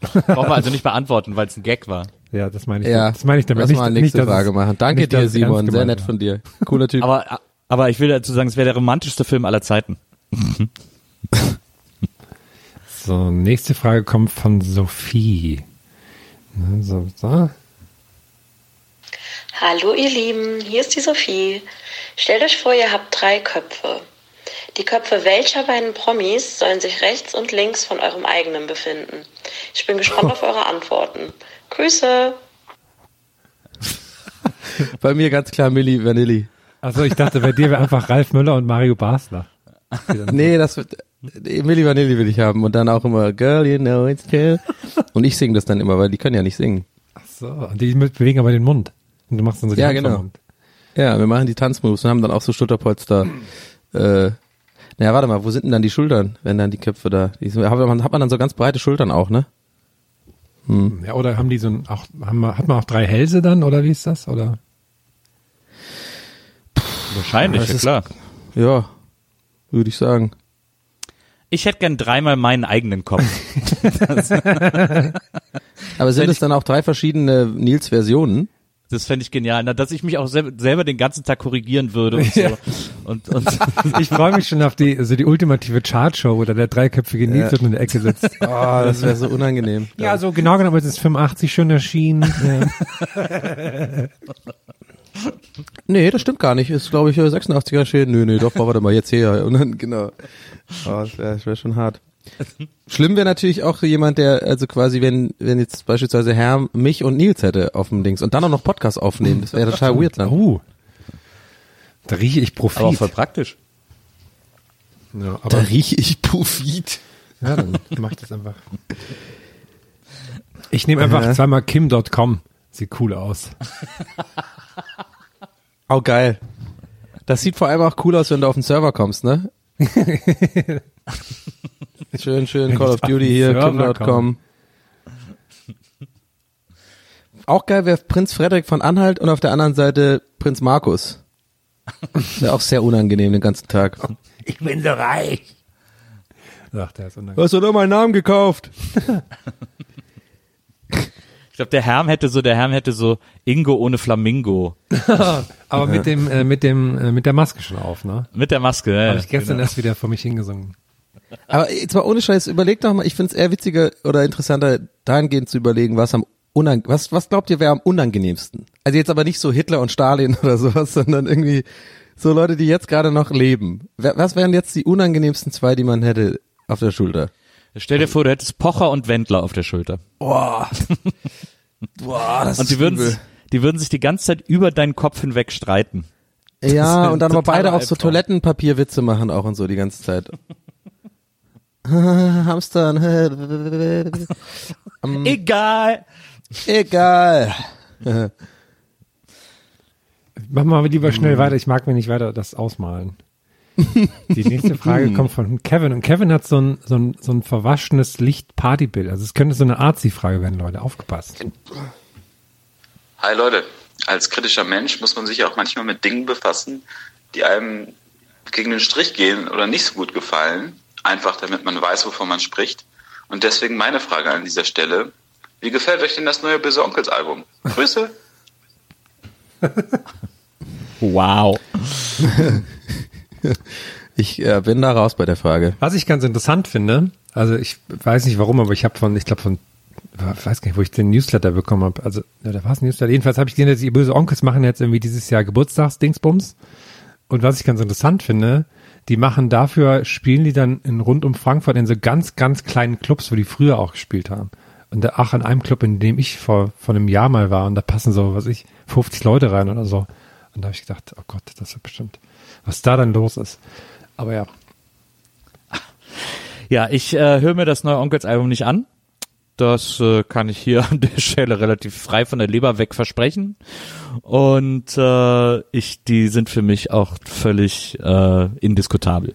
<laughs> Brauchen wir also nicht beantworten, weil es ein Gag war. Ja, das meine ich. Ja, das meine ich damit. Lass nicht, mal nächste nicht, Frage machen. Danke nicht, dir, Simon. Sehr nett war. von dir. <laughs> Cooler Typ. aber, aber ich will dazu sagen, es wäre der romantischste Film aller Zeiten. <laughs> so, nächste Frage kommt von Sophie. So, so. Hallo ihr Lieben, hier ist die Sophie. Stellt euch vor, ihr habt drei Köpfe. Die Köpfe welcher beiden Promis sollen sich rechts und links von eurem eigenen befinden? Ich bin gespannt <laughs> auf eure Antworten. Grüße! <laughs> Bei mir ganz klar Milli Vanilli. Also ich dachte, bei dir wäre einfach Ralf Müller und Mario Basler. <laughs> nee, das wird, Milli Vanilli will ich haben und dann auch immer Girl, you know it's true. Und ich singe das dann immer, weil die können ja nicht singen. Ach so, und die bewegen aber den Mund. Und du machst dann so die Ja, Hand genau. Mund. Ja, wir machen die Tanzmoves und haben dann auch so Schulterpolster. äh, naja, warte mal, wo sind denn dann die Schultern, wenn dann die Köpfe da? Die, hat, man, hat man dann so ganz breite Schultern auch, ne? Hm. Ja, oder haben die so ein, auch, haben wir, hat man auch drei Hälse dann, oder wie ist das? Oder? Wahrscheinlich, Das ja ist- klar. Ja, würde ich sagen. Ich hätte gern dreimal meinen eigenen Kopf. <laughs> Aber sind es dann auch drei verschiedene Nils-Versionen? Das fände ich genial, na, dass ich mich auch sel selber den ganzen Tag korrigieren würde und so. Ja. Und, und <laughs> Ich freue mich schon auf die, also die ultimative Chartshow, wo da der dreiköpfige Nils Ja. in der Ecke sitzt. Oh, <laughs> das wäre so unangenehm. Ja, so genau genommen ist es 85 schon erschienen. Ja. Nee, das stimmt gar nicht. Ist, glaube ich, 86er Schäden. Nö, nee, doch, warte mal, jetzt her. Und dann, genau. Oh, das wäre wär schon hart. Schlimm wäre natürlich auch jemand, der, also quasi, wenn, wenn jetzt beispielsweise Herr mich und Nils hätte auf dem Dings und dann auch noch Podcast aufnehmen. Das wäre total weird dann. Oh. Da rieche ich Profit. aber auch voll praktisch. ja, Da aber, rieche ich Profit. ja, dann mach ich das einfach. Ich nehme einfach Ja. zweimal kim.com. Sieht cool aus. Oh, geil. Das sieht vor allem auch cool aus, wenn du auf den Server kommst, ne? <laughs> schön, schön, Call of Duty hier, kim.com. Auch geil wäre Prinz Frederik von Anhalt und auf der anderen Seite Prinz Markus. Wäre auch sehr unangenehm den ganzen Tag. Ich bin so reich. Sagt er, ist unangenehm. Hast du doch meinen Namen gekauft? Ich glaube, der Herm hätte so, der Herm hätte so Ingo ohne Flamingo. <laughs> Aber mit dem, äh, mit dem, äh, mit der Maske schon auf, ne? Mit der Maske, ja. Habe ich gestern genau. erst wieder vor mich hingesungen. Aber jetzt mal ohne Scheiß, überleg doch mal, ich finde es eher witziger oder interessanter, dahingehend zu überlegen, was am unang was, was glaubt ihr wäre am unangenehmsten? Also jetzt aber nicht so Hitler und Stalin <laughs> oder sowas, sondern irgendwie so Leute, die jetzt gerade noch leben. Was wären jetzt die unangenehmsten zwei, die man hätte auf der Schulter? Stell dir vor, du hättest Pocher und Wendler auf der Schulter. Boah. <laughs> Boah, das Und die ist würden, die würden sich die ganze Zeit über deinen Kopf hinweg streiten. Ja, und dann aber beide auch so. Toilettenpapierwitze machen auch und so die ganze Zeit. <laughs> Hamster. <laughs> Ähm, Egal. Egal. <laughs> Mach mal lieber schnell weiter. Ich mag mir nicht weiter das ausmalen. Die nächste Frage kommt von Kevin. Und Kevin hat so ein, so ein, so ein verwaschenes Licht-Partybild. Also es könnte so eine Arzi-Frage werden, Leute. Aufgepasst. Hi Leute, als kritischer Mensch muss man sich auch manchmal mit Dingen befassen, die einem gegen den Strich gehen oder nicht so gut gefallen, einfach damit man weiß, wovon man spricht. Und deswegen meine Frage an dieser Stelle, wie gefällt euch denn das neue Böse Onkels Album? Grüße! Wow. <laughs> Ich äh, bin da raus bei der Frage. Was ich ganz interessant finde, also ich weiß nicht warum, aber ich habe von, ich glaube von, ich weiß gar nicht, wo ich den Newsletter bekommen habe. Also, ja, da war es ein Newsletter. Jedenfalls habe ich gesehen, dass die böse Onkels machen jetzt irgendwie dieses Jahr Geburtstagsdingsbums. Und was ich ganz interessant finde, die machen dafür, spielen die dann in rund um Frankfurt in so ganz, ganz kleinen Clubs, wo die früher auch gespielt haben. Und da, ach, in einem Club, in dem ich vor, vor einem Jahr mal war, und da passen so, was ich, 50 Leute rein oder so. Und da habe ich gedacht, oh Gott, das ist bestimmt, was da dann los ist. Aber ja. Ja, ich äh, höre mir das neue Onkels-Album nicht an. Das äh, kann ich hier <laughs> an der Stelle relativ frei von der Leber weg versprechen. Und äh, ich, die sind für mich auch völlig äh, indiskutabel.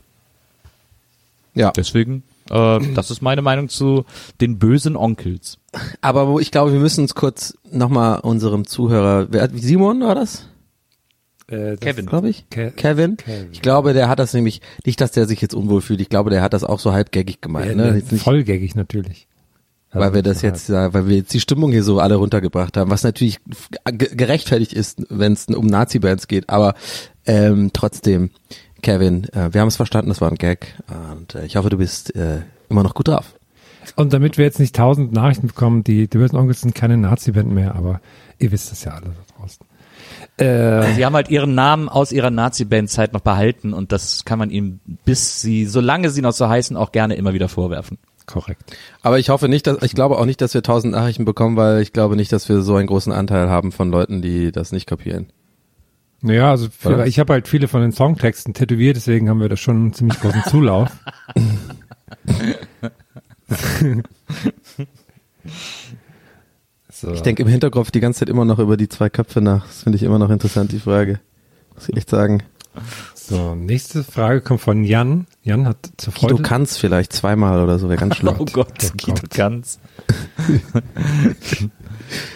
Ja. Deswegen, äh, das ist meine Meinung zu den bösen Onkels. Aber ich glaube, wir müssen uns kurz nochmal unserem Zuhörer, wer, Simon war das? Äh, Kevin. glaube ich. Ke Kevin. Kevin. Ich glaube, der hat das nämlich, nicht, dass der sich jetzt unwohl fühlt, ich glaube, der hat das auch so halb gaggig gemeint. Ja, ne? ne, vollgängig natürlich. Weil wir das jetzt, ja, weil wir jetzt die Stimmung hier so alle runtergebracht haben, was natürlich ge- gerechtfertigt ist, wenn es um Nazi-Bands geht, aber ähm, trotzdem, Kevin, äh, wir haben es verstanden, das war ein Gag und äh, ich hoffe, du bist äh, immer noch gut drauf. Und damit wir jetzt nicht tausend Nachrichten bekommen, die, die bösen Onkels sind keine Nazi-Band mehr, aber ihr wisst das ja alle da draußen. Äh, Sie haben halt ihren Namen aus ihrer Nazi-Band-Zeit noch behalten und das kann man ihnen, bis sie, solange sie noch so heißen, auch gerne immer wieder vorwerfen. Korrekt. Aber ich hoffe nicht, dass, ich glaube auch nicht, dass wir tausend Nachrichten bekommen, weil ich glaube nicht, dass wir so einen großen Anteil haben von Leuten, die das nicht kapieren. Naja, also für, ich habe halt viele von den Songtexten tätowiert, deswegen haben wir da schon einen ziemlich großen <laughs> Zulauf. <laughs> so. Ich denke im Hinterkopf die ganze Zeit immer noch über die zwei Köpfe nach. Das finde ich immer noch interessant, die Frage. Muss ich echt sagen. So, nächste Frage kommt von Jan. Jan hat zur Freude. Guido Kanz vielleicht zweimal oder so, wäre ganz <laughs> schlimm. Oh Gott, Oh Guido Gott. Kanz.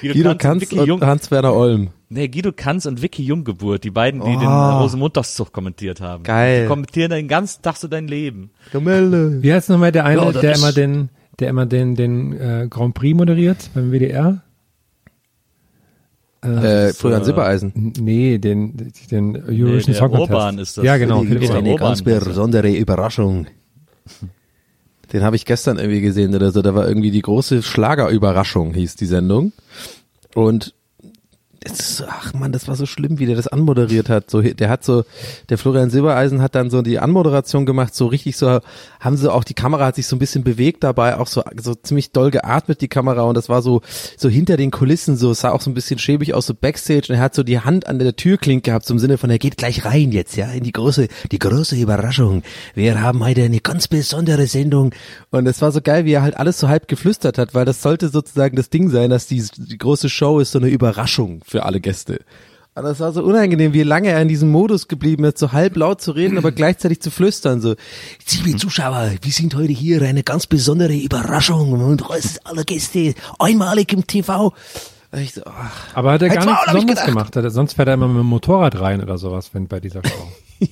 Guido Kanz <laughs> Vicky und Jung. Hans-Werner Olm. Nee, Guido Kanz und Vicky Junggeburt, die beiden, die Oh. den Rosenmontagszug kommentiert haben. Geil. Die kommentieren den ganzen Tag so dein Leben. Gemälde. Wie heißt nochmal der eine, Ja, der immer den, der immer den, den äh, Grand Prix moderiert beim WDR? Äh, Florian Silbereisen. N- Nee, den, den Eurovision der Song Contest. Urban ist das. Ja, genau. Die gibt's Urban. eine ganz besondere Überraschung. <laughs> Den habe ich gestern irgendwie gesehen oder so. Da war irgendwie die große Schlagerüberraschung, hieß die Sendung. Und es ist ach man, das war so schlimm, wie der das anmoderiert hat. So, der hat so, der Florian Silbereisen hat dann so die Anmoderation gemacht, so richtig so, haben sie auch, die Kamera hat sich so ein bisschen bewegt dabei, auch so, so ziemlich doll geatmet, die Kamera, und das war so, so hinter den Kulissen, so, es sah auch so ein bisschen schäbig aus, so Backstage, und er hat so die Hand an der Türklinke gehabt, so im Sinne von, er geht gleich rein jetzt, ja, in die große, die große Überraschung. Wir haben heute eine ganz besondere Sendung. Und es war so geil, wie er halt alles so halb geflüstert hat, weil das sollte sozusagen das Ding sein, dass die, die große Show ist so eine Überraschung für alle Gäste. Und das war so unangenehm, wie lange er in diesem Modus geblieben ist, so halb laut zu reden, aber <clears throat> gleichzeitig zu flüstern, so, liebe Zuschauer, wir sind heute hier eine ganz besondere Überraschung und alle Gäste einmalig im TV. Und Ich so, ach, Aber hat er gar nichts Besonderes gemacht. Hat er- Sonst fährt er immer mit dem Motorrad rein oder sowas, wenn bei dieser Show. <laughs>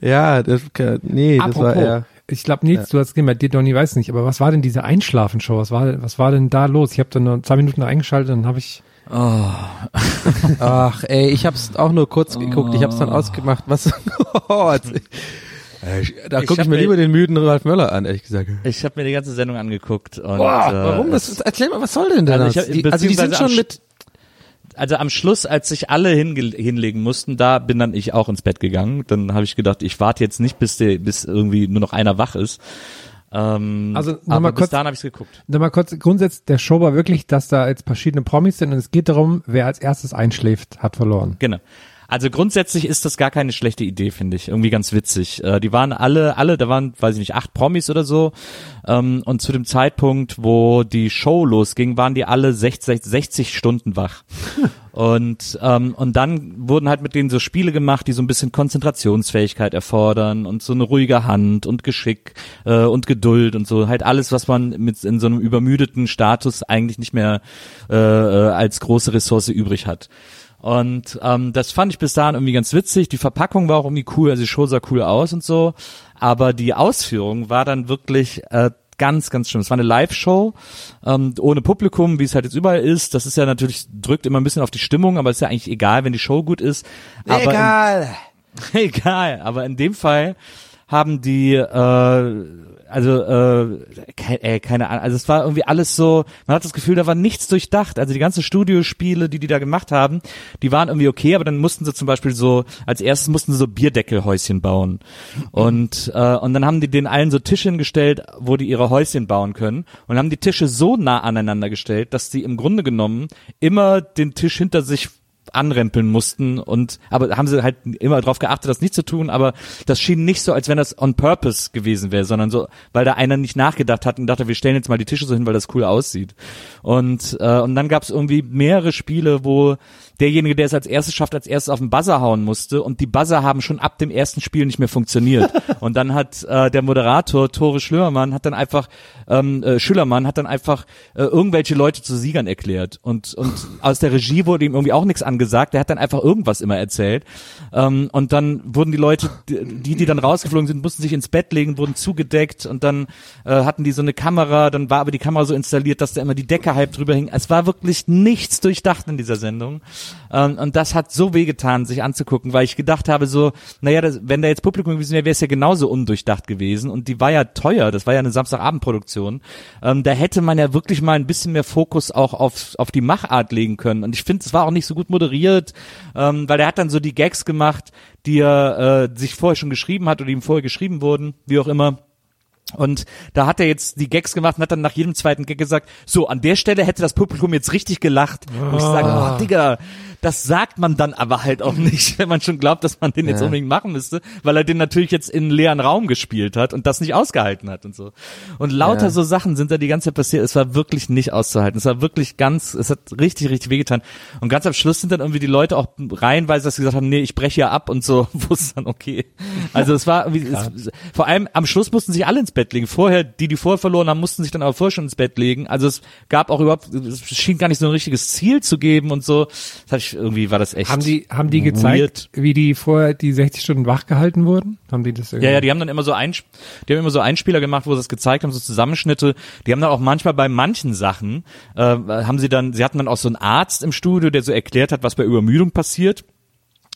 ja, das, nee, das war eher, ich glaube, Nils, du hast gesehen, bei dir, Donny, weiß nicht, aber was war denn diese Einschlafenshow? Was war, was war denn da los? Ich habe dann nur zwei Minuten eingeschaltet, dann habe ich ach, ey, ich hab's auch nur kurz geguckt, ich hab's dann ausgemacht, was, <laughs> oh, da gucke ich mir lieber den müden Ralf Möller an, ehrlich gesagt. Ich habe mir die ganze Sendung angeguckt und Boah, äh, warum? Das, erzähl mal, was soll denn da? Also die, also die sind schon Sch- mit, also am Schluss, als sich alle hinlegen mussten, da bin dann ich auch ins Bett gegangen. Dann habe ich gedacht, ich warte jetzt nicht, bis, der, bis irgendwie nur noch einer wach ist. Ähm, Also, noch aber mal bis kurz- dahin habe ich geguckt. Dann mal kurz, Grundsatz der Show war wirklich, dass da jetzt verschiedene Promis sind und es geht darum, wer als erstes einschläft, hat verloren. Genau. Also grundsätzlich ist das gar keine schlechte Idee, finde ich. Irgendwie ganz witzig. Äh, die waren alle, alle, da waren, weiß ich nicht, acht Promis oder so. Ähm, und zu dem Zeitpunkt, wo die Show losging, waren die alle 60, 60 Stunden wach. <laughs> Und, ähm, und dann wurden halt mit denen so Spiele gemacht, die so ein bisschen Konzentrationsfähigkeit erfordern und so eine ruhige Hand und Geschick äh, und Geduld und so. Halt alles, was man mit in so einem übermüdeten Status eigentlich nicht mehr äh, äh, als große Ressource übrig hat. Und ähm, das fand ich bis dahin irgendwie ganz witzig. Die Verpackung war auch irgendwie cool, also die Show sah cool aus und so. Aber die Ausführung war dann wirklich äh, ganz, ganz schlimm. Es war eine Live-Show ähm, ohne Publikum, wie es halt jetzt überall ist. Das ist ja natürlich, drückt immer ein bisschen auf die Stimmung, aber ist ja eigentlich egal, wenn die Show gut ist. Aber egal. In, <laughs> egal, aber in dem Fall haben die äh, also äh, ke äh, keine Ahnung, also es war irgendwie alles so, man hat das Gefühl, da war nichts durchdacht. Also die ganzen Studiospiele, die die da gemacht haben, die waren irgendwie okay, aber dann mussten sie zum Beispiel so, als erstes mussten sie so Bierdeckelhäuschen bauen. Und, äh, und dann haben die den allen so Tische hingestellt, wo die ihre Häuschen bauen können und haben die Tische so nah aneinander gestellt, dass die im Grunde genommen immer den Tisch hinter sich anrempeln mussten und aber haben sie halt immer darauf geachtet, das nicht zu tun, aber das schien nicht so, als wenn das on purpose gewesen wäre, sondern so, weil da einer nicht nachgedacht hat und dachte, wir stellen jetzt mal die Tische so hin, weil das cool aussieht. Und äh, und dann gab es irgendwie mehrere Spiele, wo derjenige, der es als erstes schafft, als erstes auf den Buzzer hauen musste und die Buzzer haben schon ab dem ersten Spiel nicht mehr funktioniert. <laughs> und dann hat äh, der Moderator Tore Schlömermann hat dann einfach ähm, äh, Schülermann hat dann einfach äh, irgendwelche Leute zu Siegern erklärt und und aus der Regie wurde ihm irgendwie auch nichts angesagt. Der hat dann einfach irgendwas immer erzählt ähm, und dann wurden die Leute, die die dann rausgeflogen sind, mussten sich ins Bett legen, wurden zugedeckt und dann äh, hatten die so eine Kamera, dann war aber die Kamera so installiert, dass da immer die Decke halb drüber hing. Es war wirklich nichts durchdacht in dieser Sendung. Ähm, und das hat so wehgetan, sich anzugucken, weil ich gedacht habe so, naja, das, wenn da jetzt Publikum gewesen wäre, wäre es ja genauso undurchdacht gewesen. Und die war ja teuer, das war ja eine Samstagabendproduktion. Ähm, da hätte man ja wirklich mal ein bisschen mehr Fokus auch auf, auf die Machart legen können. Und ich finde, es war auch nicht so gut moderiert, ähm, weil er hat dann so die Gags gemacht, die er äh, sich vorher schon geschrieben hat oder die ihm vorher geschrieben wurden, wie auch immer. Und da hat er jetzt die Gags gemacht und hat dann nach jedem zweiten Gag gesagt, so, an der Stelle hätte das Publikum jetzt richtig gelacht. Und ich sage, oh, Digga, das sagt man dann aber halt auch nicht, <laughs> wenn man schon glaubt, dass man den jetzt Ja. unbedingt machen müsste, weil er den natürlich jetzt in einen leeren Raum gespielt hat und das nicht ausgehalten hat und so. Und lauter Ja. so Sachen sind da die ganze Zeit passiert. Es war wirklich nicht auszuhalten. Es war wirklich ganz, es hat richtig, richtig wehgetan. Und ganz am Schluss sind dann irgendwie die Leute auch reihenweise, dass sie gesagt haben, nee, ich breche ja ab und so, <laughs> wo es dann okay. Also es war es, vor allem am Schluss mussten sich alle ins Bett legen. Vorher, die, die vorher verloren haben, mussten sich dann aber vorher schon ins Bett legen. Also es gab auch überhaupt, es schien gar nicht so ein richtiges Ziel zu geben und so. Das hatte ich, irgendwie war das echt. Haben die, haben die gezeigt, wie die vorher die 60 Stunden wach gehalten wurden? Haben die das irgendwie? Ja, ja, die haben dann immer so ein, die haben immer so Einspieler gemacht, wo sie es gezeigt haben, so Zusammenschnitte. Die haben dann auch manchmal bei manchen Sachen, äh, haben sie dann, sie hatten dann auch so einen Arzt im Studio, der so erklärt hat, was bei Übermüdung passiert.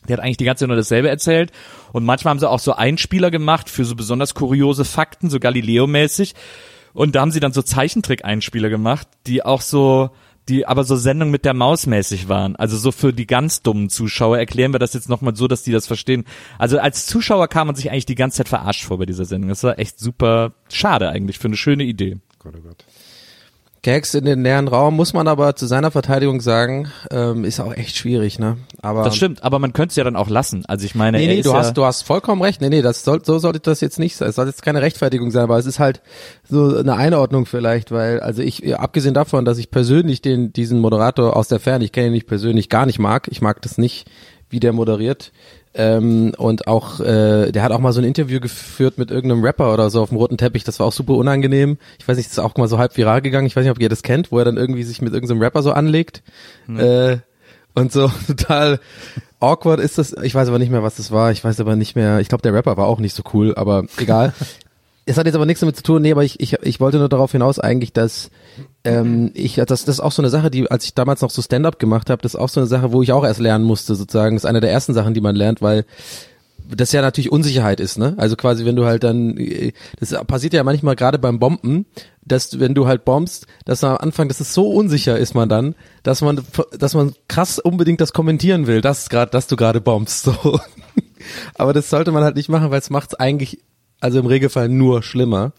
Der hat eigentlich die ganze Zeit nur dasselbe erzählt. Und manchmal haben sie auch so Einspieler gemacht für so besonders kuriose Fakten, so Galileo-mäßig. Und da haben sie dann so Zeichentrick-Einspieler gemacht, die auch so, die aber so Sendung mit der Maus mäßig waren. Also so für die ganz dummen Zuschauer erklären wir das jetzt nochmal so, dass die das verstehen. Also als Zuschauer kam man sich eigentlich die ganze Zeit verarscht vor bei dieser Sendung. Das war echt super schade eigentlich für eine schöne Idee. Gott, oh Gott. Gags in den leeren Raum, muss man aber zu seiner Verteidigung sagen, ähm, ist auch echt schwierig, ne? Aber Das stimmt, aber man könnte es ja dann auch lassen. Also ich meine, Nee, nee, du ja, hast, du hast vollkommen recht. Nee, nee, das soll, so sollte das jetzt nicht sein. Es soll jetzt keine Rechtfertigung sein, aber es ist halt so eine Einordnung vielleicht, weil, also ich, ja, abgesehen davon, dass ich persönlich den, diesen Moderator aus der Ferne, ich kenne ihn nicht persönlich, gar nicht mag. Ich mag das nicht, wie der moderiert. Ähm, und auch, äh, der hat auch mal so ein Interview geführt mit irgendeinem Rapper oder so auf dem roten Teppich. Das war auch super unangenehm. Ich weiß nicht, das ist auch mal so halb viral gegangen. Ich weiß nicht, ob ihr das kennt, wo er dann irgendwie sich mit irgendeinem Rapper so anlegt. Äh, und so <laughs> total awkward ist das. Ich weiß aber nicht mehr, was das war. Ich weiß aber nicht mehr. Ich glaube, der Rapper war auch nicht so cool, aber egal. <laughs> Es hat jetzt aber nichts damit zu tun, nee, aber ich, ich, ich wollte nur darauf hinaus eigentlich, dass ähm, ich, das, das ist auch so eine Sache, die, als ich damals noch so Stand-up gemacht habe, das ist auch so eine Sache, wo ich auch erst lernen musste, sozusagen. Das ist eine der ersten Sachen, die man lernt, weil das ja natürlich Unsicherheit ist, ne? Also quasi, wenn du halt dann, äh, das passiert ja manchmal gerade beim Bomben, dass wenn du halt bombst, dass am Anfang, dass es so unsicher ist man dann, dass man, dass man krass unbedingt das kommentieren will, dass gerade, dass du gerade bombst, so. <laughs> Aber das sollte man halt nicht machen, weil es macht es eigentlich, also im Regelfall nur schlimmer.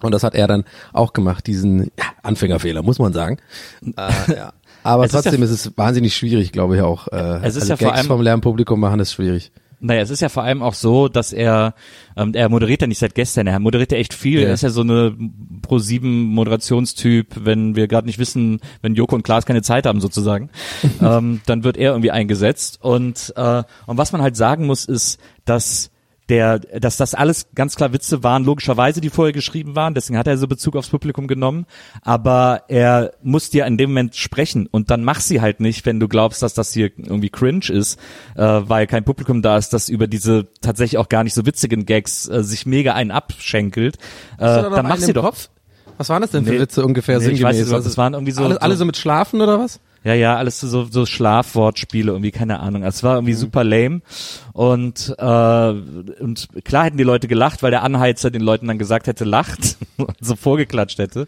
Und das hat er dann auch gemacht, diesen ja, Anfängerfehler, muss man sagen. Äh, ja. <laughs> Aber Es ist trotzdem ja- ist es wahnsinnig schwierig, glaube ich auch. Äh, Es ist also ja vor Gags allem- vom Lernpublikum machen ist schwierig. Naja, es ist ja vor allem auch so, dass er, ähm, er moderiert ja nicht seit gestern, er moderiert ja echt viel. Ja. Er ist ja so eine pro sieben Moderationstyp, wenn wir gerade nicht wissen, wenn Joko und Klaas keine Zeit haben sozusagen, <laughs> ähm, dann wird er irgendwie eingesetzt. Und, äh, und was man halt sagen muss, ist, dass der, dass das alles ganz klar Witze waren, logischerweise, die vorher geschrieben waren, deswegen hat er so Bezug aufs Publikum genommen, aber er muss dir in dem Moment sprechen und dann mach sie halt nicht, wenn du glaubst, dass das hier irgendwie cringe ist, äh, weil kein Publikum da ist, das über diese tatsächlich auch gar nicht so witzigen Gags äh, sich mega einen abschenkelt, äh, dann mach sie doch. Kopf? Was waren das denn für Nee. Witze ungefähr Nee, ich weiß nicht, Also das waren irgendwie so- alle, alle so- so mit Schlafen oder was? Ja, ja, alles so, so Schlafwortspiele, irgendwie, keine Ahnung. Es war irgendwie mhm. super lame. Und, äh, und klar hätten die Leute gelacht, weil der Anheizer den Leuten dann gesagt hätte, lacht <laughs> und so vorgeklatscht hätte.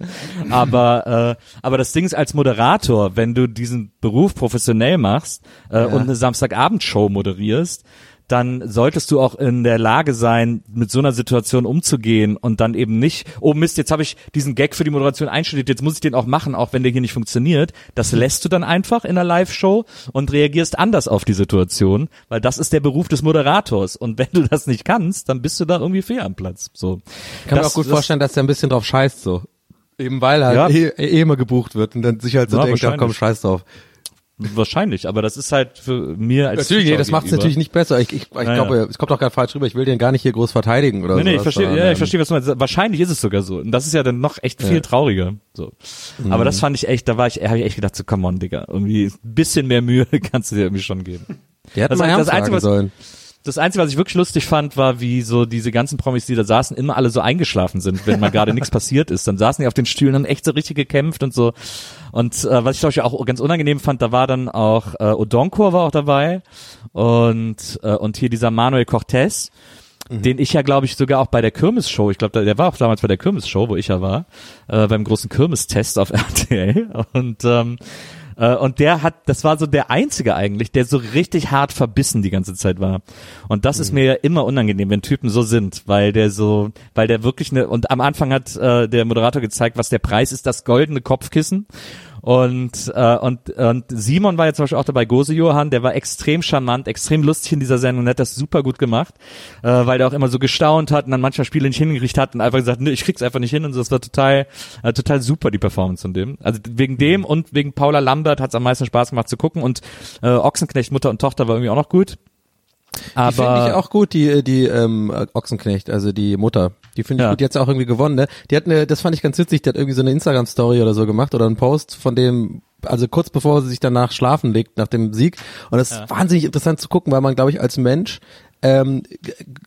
Aber, äh, aber das Ding ist als Moderator, wenn du diesen Beruf professionell machst äh, ja. und eine Samstagabendshow moderierst, dann solltest du auch in der Lage sein, mit so einer Situation umzugehen und dann eben nicht, oh Mist, jetzt habe ich diesen Gag für die Moderation einstudiert, jetzt muss ich den auch machen, auch wenn der hier nicht funktioniert. Das lässt du dann einfach in einer Live-Show und reagierst anders auf die Situation, weil das ist der Beruf des Moderators. Und wenn du das nicht kannst, dann bist du da irgendwie fair am Platz. So. Ich kann das, mir auch gut das, vorstellen, dass der ein bisschen drauf scheißt, so. Eben weil halt ja. eh, eh immer gebucht wird und dann sich halt so ja, denkt, ja komm, scheiß drauf. Wahrscheinlich, aber das ist halt für mir als Natürlich, nee, das macht es natürlich nicht besser. Ich, ich, ich naja. glaube, es kommt auch gerade falsch rüber. Ich will den gar nicht hier groß verteidigen oder so. Nee, nee, ich verstehe, ja, ich verstehe, was du meinst. Wahrscheinlich ist es sogar so. Und das ist ja dann noch echt viel ja. trauriger. So. Mhm. Aber das fand ich echt, da war ich, habe ich echt gedacht, so, come on, Digga. Irgendwie ein bisschen mehr Mühe <laughs> kannst du dir irgendwie schon geben. Die hätten das, mal das Einzige, was, sollen das Einzige, was ich wirklich lustig fand, war, wie so diese ganzen Promis, die da saßen, immer alle so eingeschlafen sind, wenn mal gerade nichts <laughs> passiert ist. Dann saßen die auf den Stühlen und echt so richtig gekämpft und so. Und äh, was ich glaube ich auch ganz unangenehm fand, da war dann auch äh, Odonkor war auch dabei und äh, und hier dieser Manuel Cortez. Mhm. den ich ja, glaube ich, sogar auch bei der Kirmes-Show, ich glaube, der war auch damals bei der Kirmes-Show, wo ich ja war, äh, beim großen Kirmes-Test auf <laughs> RTL. Und ähm, äh, und der hat, das war so der einzige eigentlich, der so richtig hart verbissen die ganze Zeit war. Und das mhm. ist mir ja immer unangenehm, wenn Typen so sind, weil der so, weil der wirklich eine, und am Anfang hat äh, der Moderator gezeigt, was der Preis ist, das goldene Kopfkissen. Und, äh, und, und Simon war jetzt zum Beispiel auch dabei, Gose Johann, der war extrem charmant, extrem lustig in dieser Sendung und hat das super gut gemacht, äh, weil der auch immer so gestaunt hat und dann manchmal Spiele nicht hingekriegt hat und einfach gesagt, nö, ich krieg's einfach nicht hin und so. Das war total, äh, total super, die Performance von dem. Also wegen dem und wegen Paula Lambert hat's am meisten Spaß gemacht zu gucken und äh, Ochsenknecht, Mutter und Tochter war irgendwie auch noch gut. Aber die finde ich auch gut, die die ähm, Ochsenknecht, also die Mutter. Die finde ich ja. gut. Die hat auch irgendwie gewonnen. Ne? Die hat eine, das fand ich ganz witzig. Die hat irgendwie so eine Instagram Story oder so gemacht oder einen Post von dem, also kurz bevor sie sich danach schlafen legt nach dem Sieg. Und das ja. ist wahnsinnig interessant zu gucken, weil man glaube ich als Mensch ähm,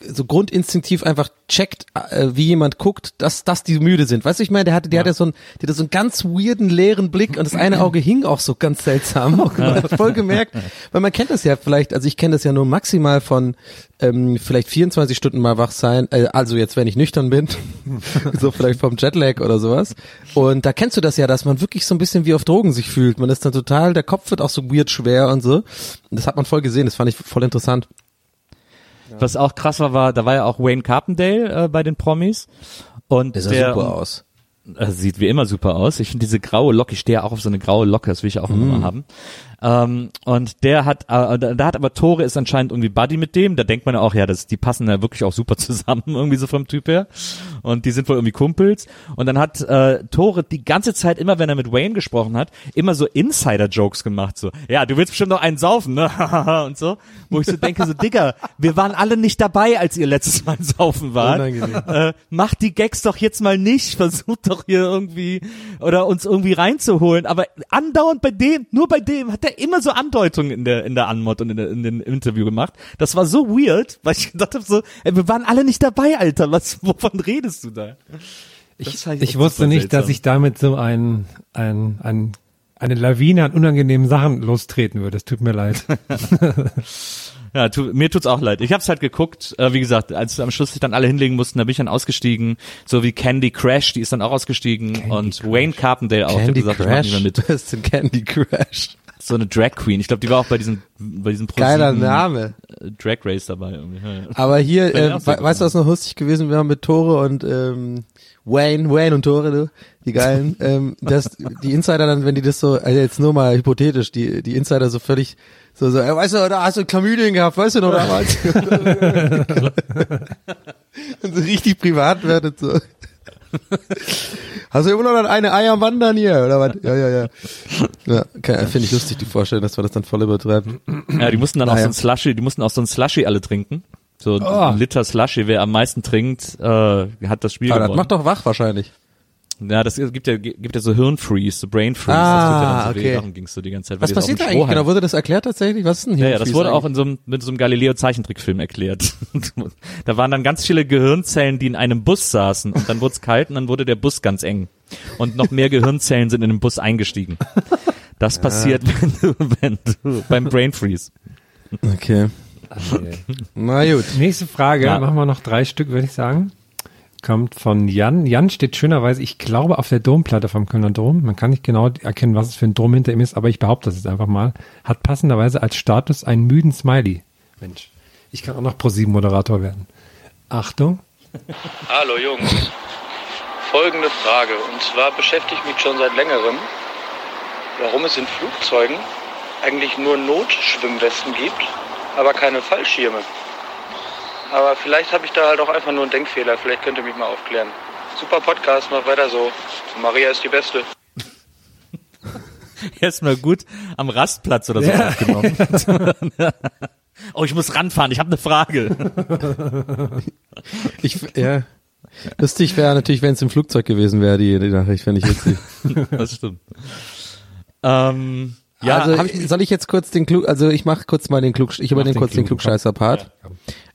so grundinstinktiv einfach checkt, äh, wie jemand guckt, dass, dass die müde sind. Weißt du, ich meine, der hatte, der ja. hatte so einen, der hatte so einen ganz weirden, leeren Blick und das eine <laughs> Auge hing auch so ganz seltsam. <laughs> Man hat voll gemerkt, weil man kennt das ja vielleicht, also ich kenne das ja nur maximal von ähm, vielleicht 24 Stunden mal wach sein, äh, also jetzt, wenn ich nüchtern bin, <laughs> so vielleicht vom Jetlag oder sowas. Und da kennst du das ja, dass man wirklich so ein bisschen wie auf Drogen sich fühlt. Man ist dann total, der Kopf wird auch so weird schwer und so. Und das hat man voll gesehen, das fand ich voll interessant. Was auch krass war, war, da war ja auch Wayne Carpendale äh, bei den Promis. Und der sah der, super aus. Äh, sieht wie immer super aus. Ich finde diese graue Locke, ich stehe auch auf so eine graue Locke, das will ich auch mm. immer haben. Ähm, und der hat, äh, da hat aber Tore ist anscheinend irgendwie Buddy mit dem. Da denkt man ja auch, ja, das, die passen ja wirklich auch super <laughs> zusammen, irgendwie so vom Typ her. Und die sind wohl irgendwie Kumpels. Und dann hat äh, Tore die ganze Zeit, immer wenn er mit Wayne gesprochen hat, immer so Insider-Jokes gemacht. So, ja, du willst bestimmt noch einen saufen, ne? <laughs> und so. Wo ich so denke, so, Digga, wir waren alle nicht dabei, als ihr letztes Mal <laughs> saufen wart. Äh, macht die Gags doch jetzt mal nicht. Versucht doch hier irgendwie oder uns irgendwie reinzuholen. Aber andauernd bei dem, nur bei dem hat er immer so Andeutungen in der, in der Anmod und in, der, in dem Interview gemacht. Das war so weird, weil ich gedacht habe so, ey, wir waren alle nicht dabei, Alter. Was, wovon redest du da? Ich, ich wusste nicht, seltsam. dass ich damit so ein, ein, ein, eine Lawine an unangenehmen Sachen lostreten würde. Es tut mir leid. <laughs> <laughs> Ja, tu, mir tut's auch leid. Ich hab's halt geguckt, äh, wie gesagt, als am Schluss sich dann alle hinlegen mussten, da bin ich dann ausgestiegen, so wie Candy Crash, die ist dann auch ausgestiegen Candy und Crash. Wayne Carpendale auch, Candy der gesagt, Crash? ich mach nicht mehr mit. Was ist denn Candy Crash? so eine Drag Queen. Ich glaube, die war auch bei diesem bei diesem Geiler Name. Äh, Drag Race dabei irgendwie. Aber hier, äh, we weißt du, was noch lustig gewesen wäre mit Tore und ähm, Wayne, Wayne und Tore, du, die geilen, <laughs> ähm, dass die Insider dann, wenn die das so, also jetzt nur mal hypothetisch, die die Insider so völlig so so, weißt du, da hast du Chlamydien gehabt, weißt du noch damals? <laughs> und so richtig privat werdet so. Hast du immer noch eine Eier wandern hier, oder was? Ja, ja, ja. Ja, finde ich lustig, die Vorstellung, dass wir das dann voll übertreiben. Ja, die mussten dann auch so ein Slushy, die mussten auch so ein Slushy alle trinken. So oh. ein Liter Slushy, wer am meisten trinkt, äh, hat das Spiel Aber gewonnen. das macht doch wach wahrscheinlich. Ja, das gibt ja, gibt ja so Hirnfreeze, so Brain Freeze. Ah, das tut ja dann so okay. weh, darum gingst du die ganze Zeit. Was passiert da eigentlich genau? Wurde das erklärt tatsächlich? Was ist denn hier? Ja, ja, das wurde eigentlich? auch in so einem, mit so einem Galileo-Zeichentrickfilm erklärt. <laughs> da waren dann ganz viele Gehirnzellen, die in einem Bus saßen und dann wurde es kalt und dann wurde der Bus ganz eng. Und noch mehr Gehirnzellen sind in den Bus eingestiegen. Das passiert, <laughs> wenn du, wenn du beim Brain Freeze. Okay. Na gut. Nächste Frage, Ja. machen wir noch drei Stück, würde ich sagen. Kommt von Jan. Jan steht schönerweise, ich glaube, auf der Domplatte vom Kölner Dom. Man kann nicht genau erkennen, was es für ein Dom hinter ihm ist, aber ich behaupte das jetzt einfach mal. Hat passenderweise als Status einen müden Smiley. Mensch, ich kann auch noch Pro-7-Moderator werden. Achtung. <laughs> Hallo Jungs. Folgende Frage. Und zwar beschäftigt mich schon seit längerem, warum es in Flugzeugen eigentlich nur Notschwimmwesten gibt, aber keine Fallschirme. Aber vielleicht habe ich da halt auch einfach nur einen Denkfehler. Vielleicht könnt ihr mich mal aufklären. Super Podcast, macht weiter so. Maria ist die Beste. <laughs> Erstmal gut am Rastplatz oder so Ja. aufgenommen. <laughs> oh, ich muss ranfahren, ich habe eine Frage. <laughs> Ich, ja. Lustig wäre natürlich, wenn es im Flugzeug gewesen wäre, die, die Nachricht, fände ich witzig. das stimmt. Ähm, ja, also ich, soll ich jetzt kurz den Klug, also ich mache kurz mal den Klug, ich übernehme den kurz den Klugen, Klugscheißer-Part.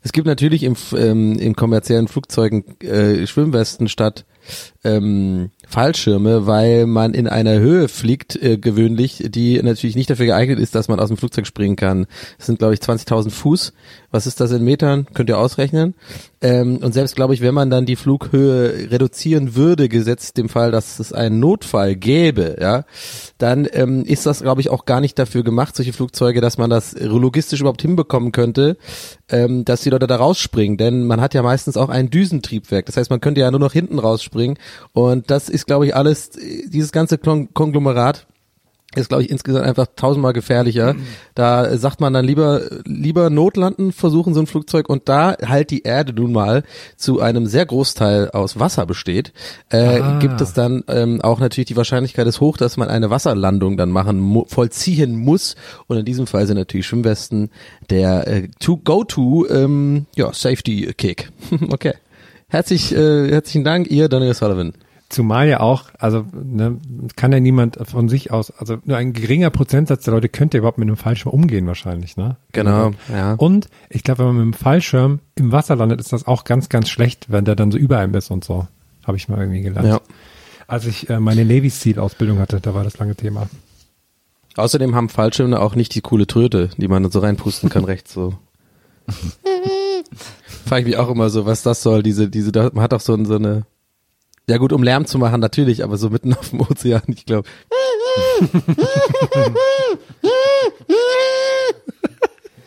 Es gibt natürlich im, ähm, in kommerziellen Flugzeugen äh, Schwimmwesten statt ähm, Fallschirme, weil man in einer Höhe fliegt, äh, gewöhnlich, die natürlich nicht dafür geeignet ist, dass man aus dem Flugzeug springen kann. Das sind, glaube ich, 20.000 Fuß. Was ist das in Metern? Könnt ihr ausrechnen. Ähm, und selbst, glaube ich, wenn man dann die Flughöhe reduzieren würde, gesetzt dem Fall, dass es einen Notfall gäbe, ja, dann ähm, ist das, glaube ich, auch gar nicht dafür gemacht, solche Flugzeuge, dass man das logistisch überhaupt hinbekommen könnte, ähm, dass die Leute da rausspringen. Denn man hat ja meistens auch ein Düsentriebwerk. Das heißt, man könnte ja nur noch hinten rausspringen. Und das ist, glaube ich, alles, dieses ganze Konglomerat ist, glaube ich, insgesamt einfach tausendmal gefährlicher. Da sagt man dann lieber, lieber Notlanden versuchen so ein Flugzeug und da halt die Erde nun mal zu einem sehr Großteil aus Wasser besteht, äh, Ah. gibt es dann ähm, auch natürlich die Wahrscheinlichkeit ist hoch, dass man eine Wasserlandung dann machen, mu vollziehen muss. Und in diesem Fall sind natürlich Schwimmwesten der äh, to go to ähm, ja, Safety Kick. <laughs> okay. Herzlich, äh, herzlichen Dank, ihr Daniel Sullivan. Zumal ja auch, also ne, kann ja niemand von sich aus, also nur ein geringer Prozentsatz der Leute könnte überhaupt mit einem Fallschirm umgehen wahrscheinlich, ne? Genau, ja. Und ich glaube, wenn man mit dem Fallschirm im Wasser landet, ist das auch ganz, ganz schlecht, wenn der dann so über einem ist und so. Habe ich mal irgendwie gelernt. Ja. Als ich äh, meine Navy Seal Ausbildung hatte, da war das lange Thema. Außerdem haben Fallschirme auch nicht die coole Tröte, die man so reinpusten kann <laughs> rechts so. <laughs> Frage ich mich auch immer so, was das soll, diese, diese, man hat auch so, so eine, ja gut, um Lärm zu machen natürlich, aber so mitten auf dem Ozean, ich glaube.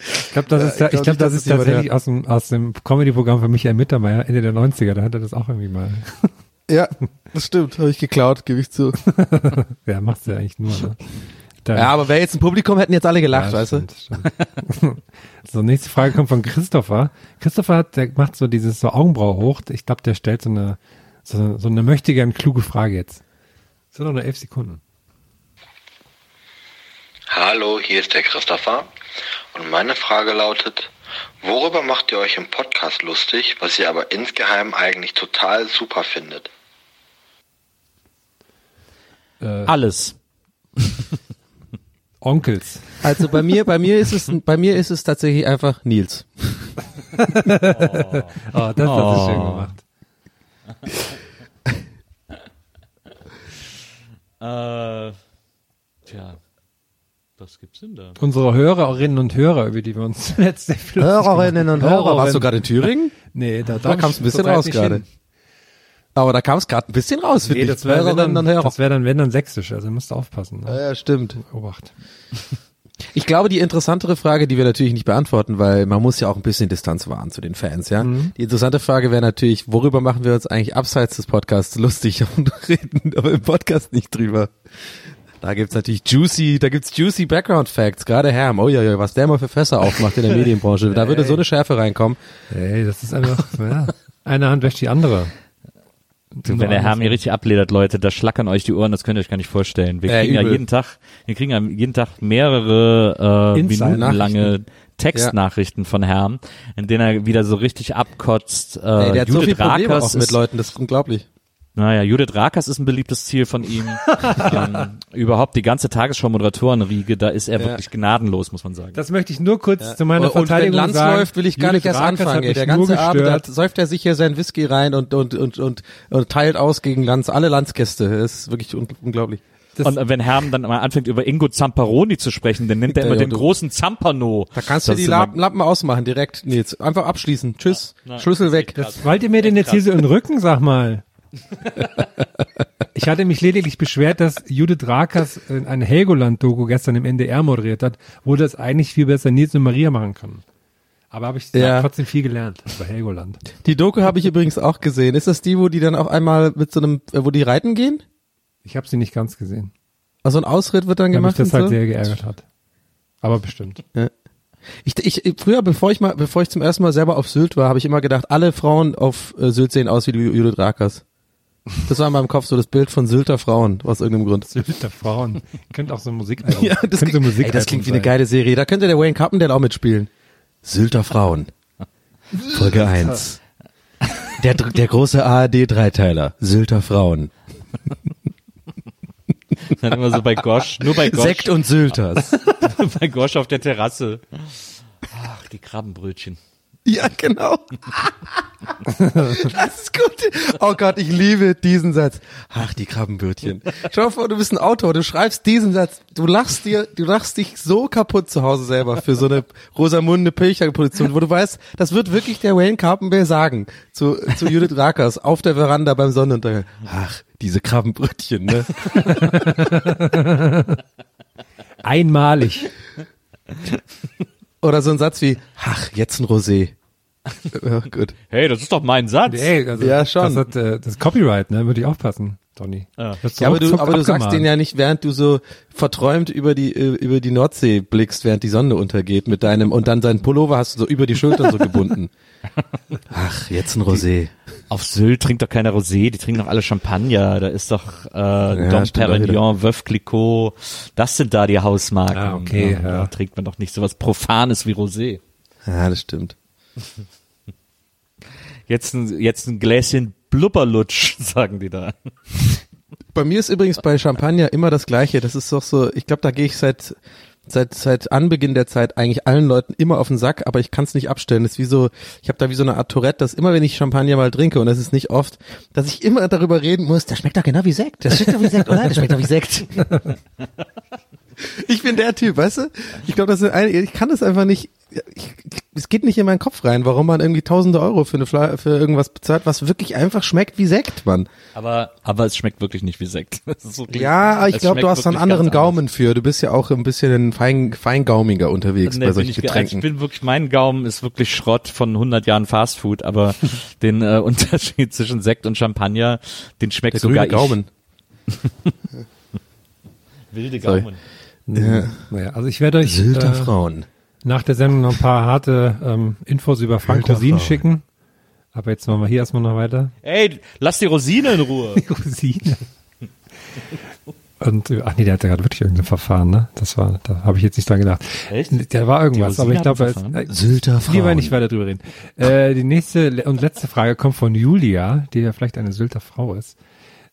Ich glaube, das ist, Ja, ich ich glaub glaube, nicht, das ist tatsächlich aus dem, aus dem Comedy-Programm von Michael Mittermeier, Ende der 90er, da hat er das auch irgendwie mal. Ja, das stimmt, habe ich geklaut, gebe ich zu. <laughs> ja, macht's ja eigentlich nur, ne? Ja, aber wäre jetzt ein Publikum, hätten jetzt alle gelacht, Ja, weißt du? <laughs> so, nächste Frage kommt von Christopher. Christopher hat, der macht so dieses so Augenbraue hoch. Ich glaube, der stellt so eine, so, so eine möchte gern kluge Frage jetzt. So noch nur elf Sekunden. Hallo, hier ist der Christopher und meine Frage lautet, worüber macht ihr euch im Podcast lustig, was ihr aber insgeheim eigentlich total super findet? Äh, alles. <laughs> Onkels. Also bei mir, bei mir ist es, bei mir ist es tatsächlich einfach Nils. <laughs> Oh, das hast du schön gemacht. Äh, tja, was gibt's denn da? Unsere Hörerinnen und Hörer, über die wir uns zuletzt sehr viel Hörerinnen und Hörer. Warst du gerade in Thüringen? <laughs> Nee, da, Da kam es ein bisschen raus gerade. Aber da kam es gerade ein bisschen raus, finde Nee, ich. das wäre Hörerinnen dann, und Hörer. das dann, wenn dann sächsisch, also musst du aufpassen. Ne? Ja, ja, stimmt. Obacht. Ich glaube, die interessantere Frage, die wir natürlich nicht beantworten, weil man muss ja auch ein bisschen Distanz wahren zu den Fans, ja. Mhm. Die interessante Frage wäre natürlich, worüber machen wir uns eigentlich abseits des Podcasts lustig <laughs> und reden aber im Podcast nicht drüber. Da gibt's natürlich juicy, da gibt's juicy Background Facts, gerade Herm, oh ja, ja, was der mal für Fässer aufmacht in der <laughs> Medienbranche, da würde so eine Schärfe reinkommen. Ey, das ist einfach, <laughs> ja, eine Hand wäscht die andere. Du, wenn der Herr mir richtig abledert, Leute, da schlackern euch die Ohren, das könnt ihr euch gar nicht vorstellen. Wir Äh, kriegen ja übel. jeden Tag, wir kriegen ja jeden Tag mehrere äh, minutenlange Textnachrichten von Herrn, in denen er wieder so richtig abkotzt. Äh, Ey, der hat so Judith viel Probleme Rakers auch mit ist, Leuten, das ist unglaublich. Naja, Judith Rakers ist ein beliebtes Ziel von ihm. <laughs> ähm, überhaupt die ganze Tagesschau-Moderatorenriege, da ist er Ja. wirklich gnadenlos, muss man sagen. Das möchte ich nur kurz Ja. zu meiner und, und wenn Verteidigung Lanz sagen. läuft, will ich gar Judith nicht erst Rakers hat anfangen. Ey. Der ganze Abend, da gestört. säuft er sich hier seinen Whisky rein und, und, und, und, und teilt aus gegen Lanz, alle Lanzgäste. Das ist wirklich un unglaublich. Und wenn Herm dann mal anfängt über Ingo Zamparoni zu sprechen, dann nennt er Ja, immer ja, den du- großen Zampano. Da kannst du Das die ist immer- Lampen, Lampen ausmachen direkt, Nils. Einfach abschließen. Tschüss. na, Schlüssel weg. Wollt ihr mir denn jetzt hier so in den Rücken, sag mal? <laughs> Ich hatte mich lediglich beschwert, dass Judith Rakers äh, eine Helgoland-Doku gestern im NDR moderiert hat, wo das eigentlich viel besser Nils und Maria machen können. Aber habe ich Ja. trotzdem viel gelernt über Helgoland. Die Doku habe ich übrigens auch gesehen. Ist das die, wo die dann auch einmal mit so einem, äh, wo die reiten gehen? Ich habe sie nicht ganz gesehen. Also ein Ausritt wird dann Weil mich gemacht das und halt so? sehr geärgert hat. Aber bestimmt. Ja. Ich, ich, früher, bevor ich mal, bevor ich zum ersten Mal selber auf Sylt war, habe ich immer gedacht, alle Frauen auf äh, Sylt sehen aus wie Judith Rakers. Das war in meinem Kopf so das Bild von Sylter Frauen, aus irgendeinem Grund. Sylter Frauen. <laughs> Könnte auch so ein Musik Ja, das, könnte Musik ey, das klingt wie eine geile Serie. Da könnte der Wayne Carpendale auch mitspielen. Sylter Frauen. Folge 1. Der, der große ARD-Dreiteiler. Sylter Frauen. <laughs> Dann immer so bei Gosch, nur bei Gosch. Sekt und Sylters. <laughs> bei Gosch auf der Terrasse. Ach, die Krabbenbrötchen. Ja, genau. <laughs> das ist gut. Oh Gott, ich liebe diesen Satz. Ach, die Krabbenbürtchen. Schau vor, du bist ein Autor, du schreibst diesen Satz, du lachst dir, du lachst dich so kaputt zu Hause selber für so eine Rosamunde Pilcher Position, wo du weißt, das wird wirklich der Wayne Carpendale sagen zu, zu Judith Rakers auf der Veranda beim Sonnenuntergang. Ach, diese Krabbenbrötchen, ne? Einmalig. <laughs> Oder so ein Satz wie, ach, jetzt ein Rosé. <laughs> Ja, gut. Hey, das ist doch mein Satz. Ey, also, Ja, schon. Das hat äh, das Copyright, ne? Würde ich aufpassen, Donny. Ja. Das ist Ja, aber du, aber du sagst den ja nicht, während du so verträumt über die äh, über die Nordsee blickst, während die Sonne untergeht mit deinem und dann seinen Pullover hast du so über die Schulter so gebunden. <laughs> Ach, jetzt ein Rosé. Auf Sylt trinkt doch keiner Rosé, die trinken doch alle Champagner. Da ist doch äh, Dom stimmt auch Perignon, Veuve Clicquot. Das sind da die Hausmarken. Ah, okay, ja. Da trinkt man doch nicht sowas Profanes wie Rosé. Ja, das stimmt. Jetzt ein, jetzt ein Gläschen Blubberlutsch, <laughs> sagen die da. Bei mir ist übrigens bei Champagner immer das Gleiche. Das ist doch so, ich glaube, da gehe ich seit seit seit Anbeginn der Zeit eigentlich allen Leuten immer auf den Sack, aber ich kann es nicht abstellen. Das ist wie so, ich habe da wie so eine Art Tourette, dass immer wenn ich Champagner mal trinke und das ist nicht oft, dass ich immer darüber reden muss, das schmeckt doch genau wie Sekt. Das schmeckt doch wie Sekt, oder? Das schmeckt doch wie Sekt. <laughs> Ich bin der Typ, weißt du? Ich glaube, das sind ein, ich kann das einfach nicht. Ich, es geht nicht in meinen Kopf rein, warum man irgendwie tausende Euro für eine Fla für irgendwas bezahlt, was wirklich einfach schmeckt wie Sekt, Mann. Aber, aber es schmeckt wirklich nicht wie Sekt. <laughs> Ist so Ja, ich glaube, du hast einen anderen ganz anders. Gaumen für. Du bist ja auch ein bisschen fein, feingaumiger unterwegs Nee, bei solchen ich, ge- Getränken. ich bin wirklich, mein Gaumen ist wirklich Schrott von 100 Jahren Fastfood, aber <laughs> den äh, Unterschied zwischen Sekt und Champagner, den schmeckt Der sogar grüne Gaumen. <laughs> Wilde Sorry. Ja. Naja, also ich werde euch äh, Frauen. nach der Sendung noch ein paar harte ähm, Infos über Frank Sylter Rosin Frauen. schicken. Aber jetzt machen wir hier erstmal noch weiter. Ey, lass die Rosine in Ruhe. <laughs> Rosine. Und, äh, ach nee, der hatte gerade wirklich irgendein Verfahren, ne? Das war, da habe ich jetzt nicht dran gedacht. Echt? Der war irgendwas, Die aber ich glaube, äh, Sylter lieber Frauen. nicht weiter drüber reden. Äh, die nächste und letzte Frage kommt von Julia, die ja vielleicht eine Sylter Frau ist.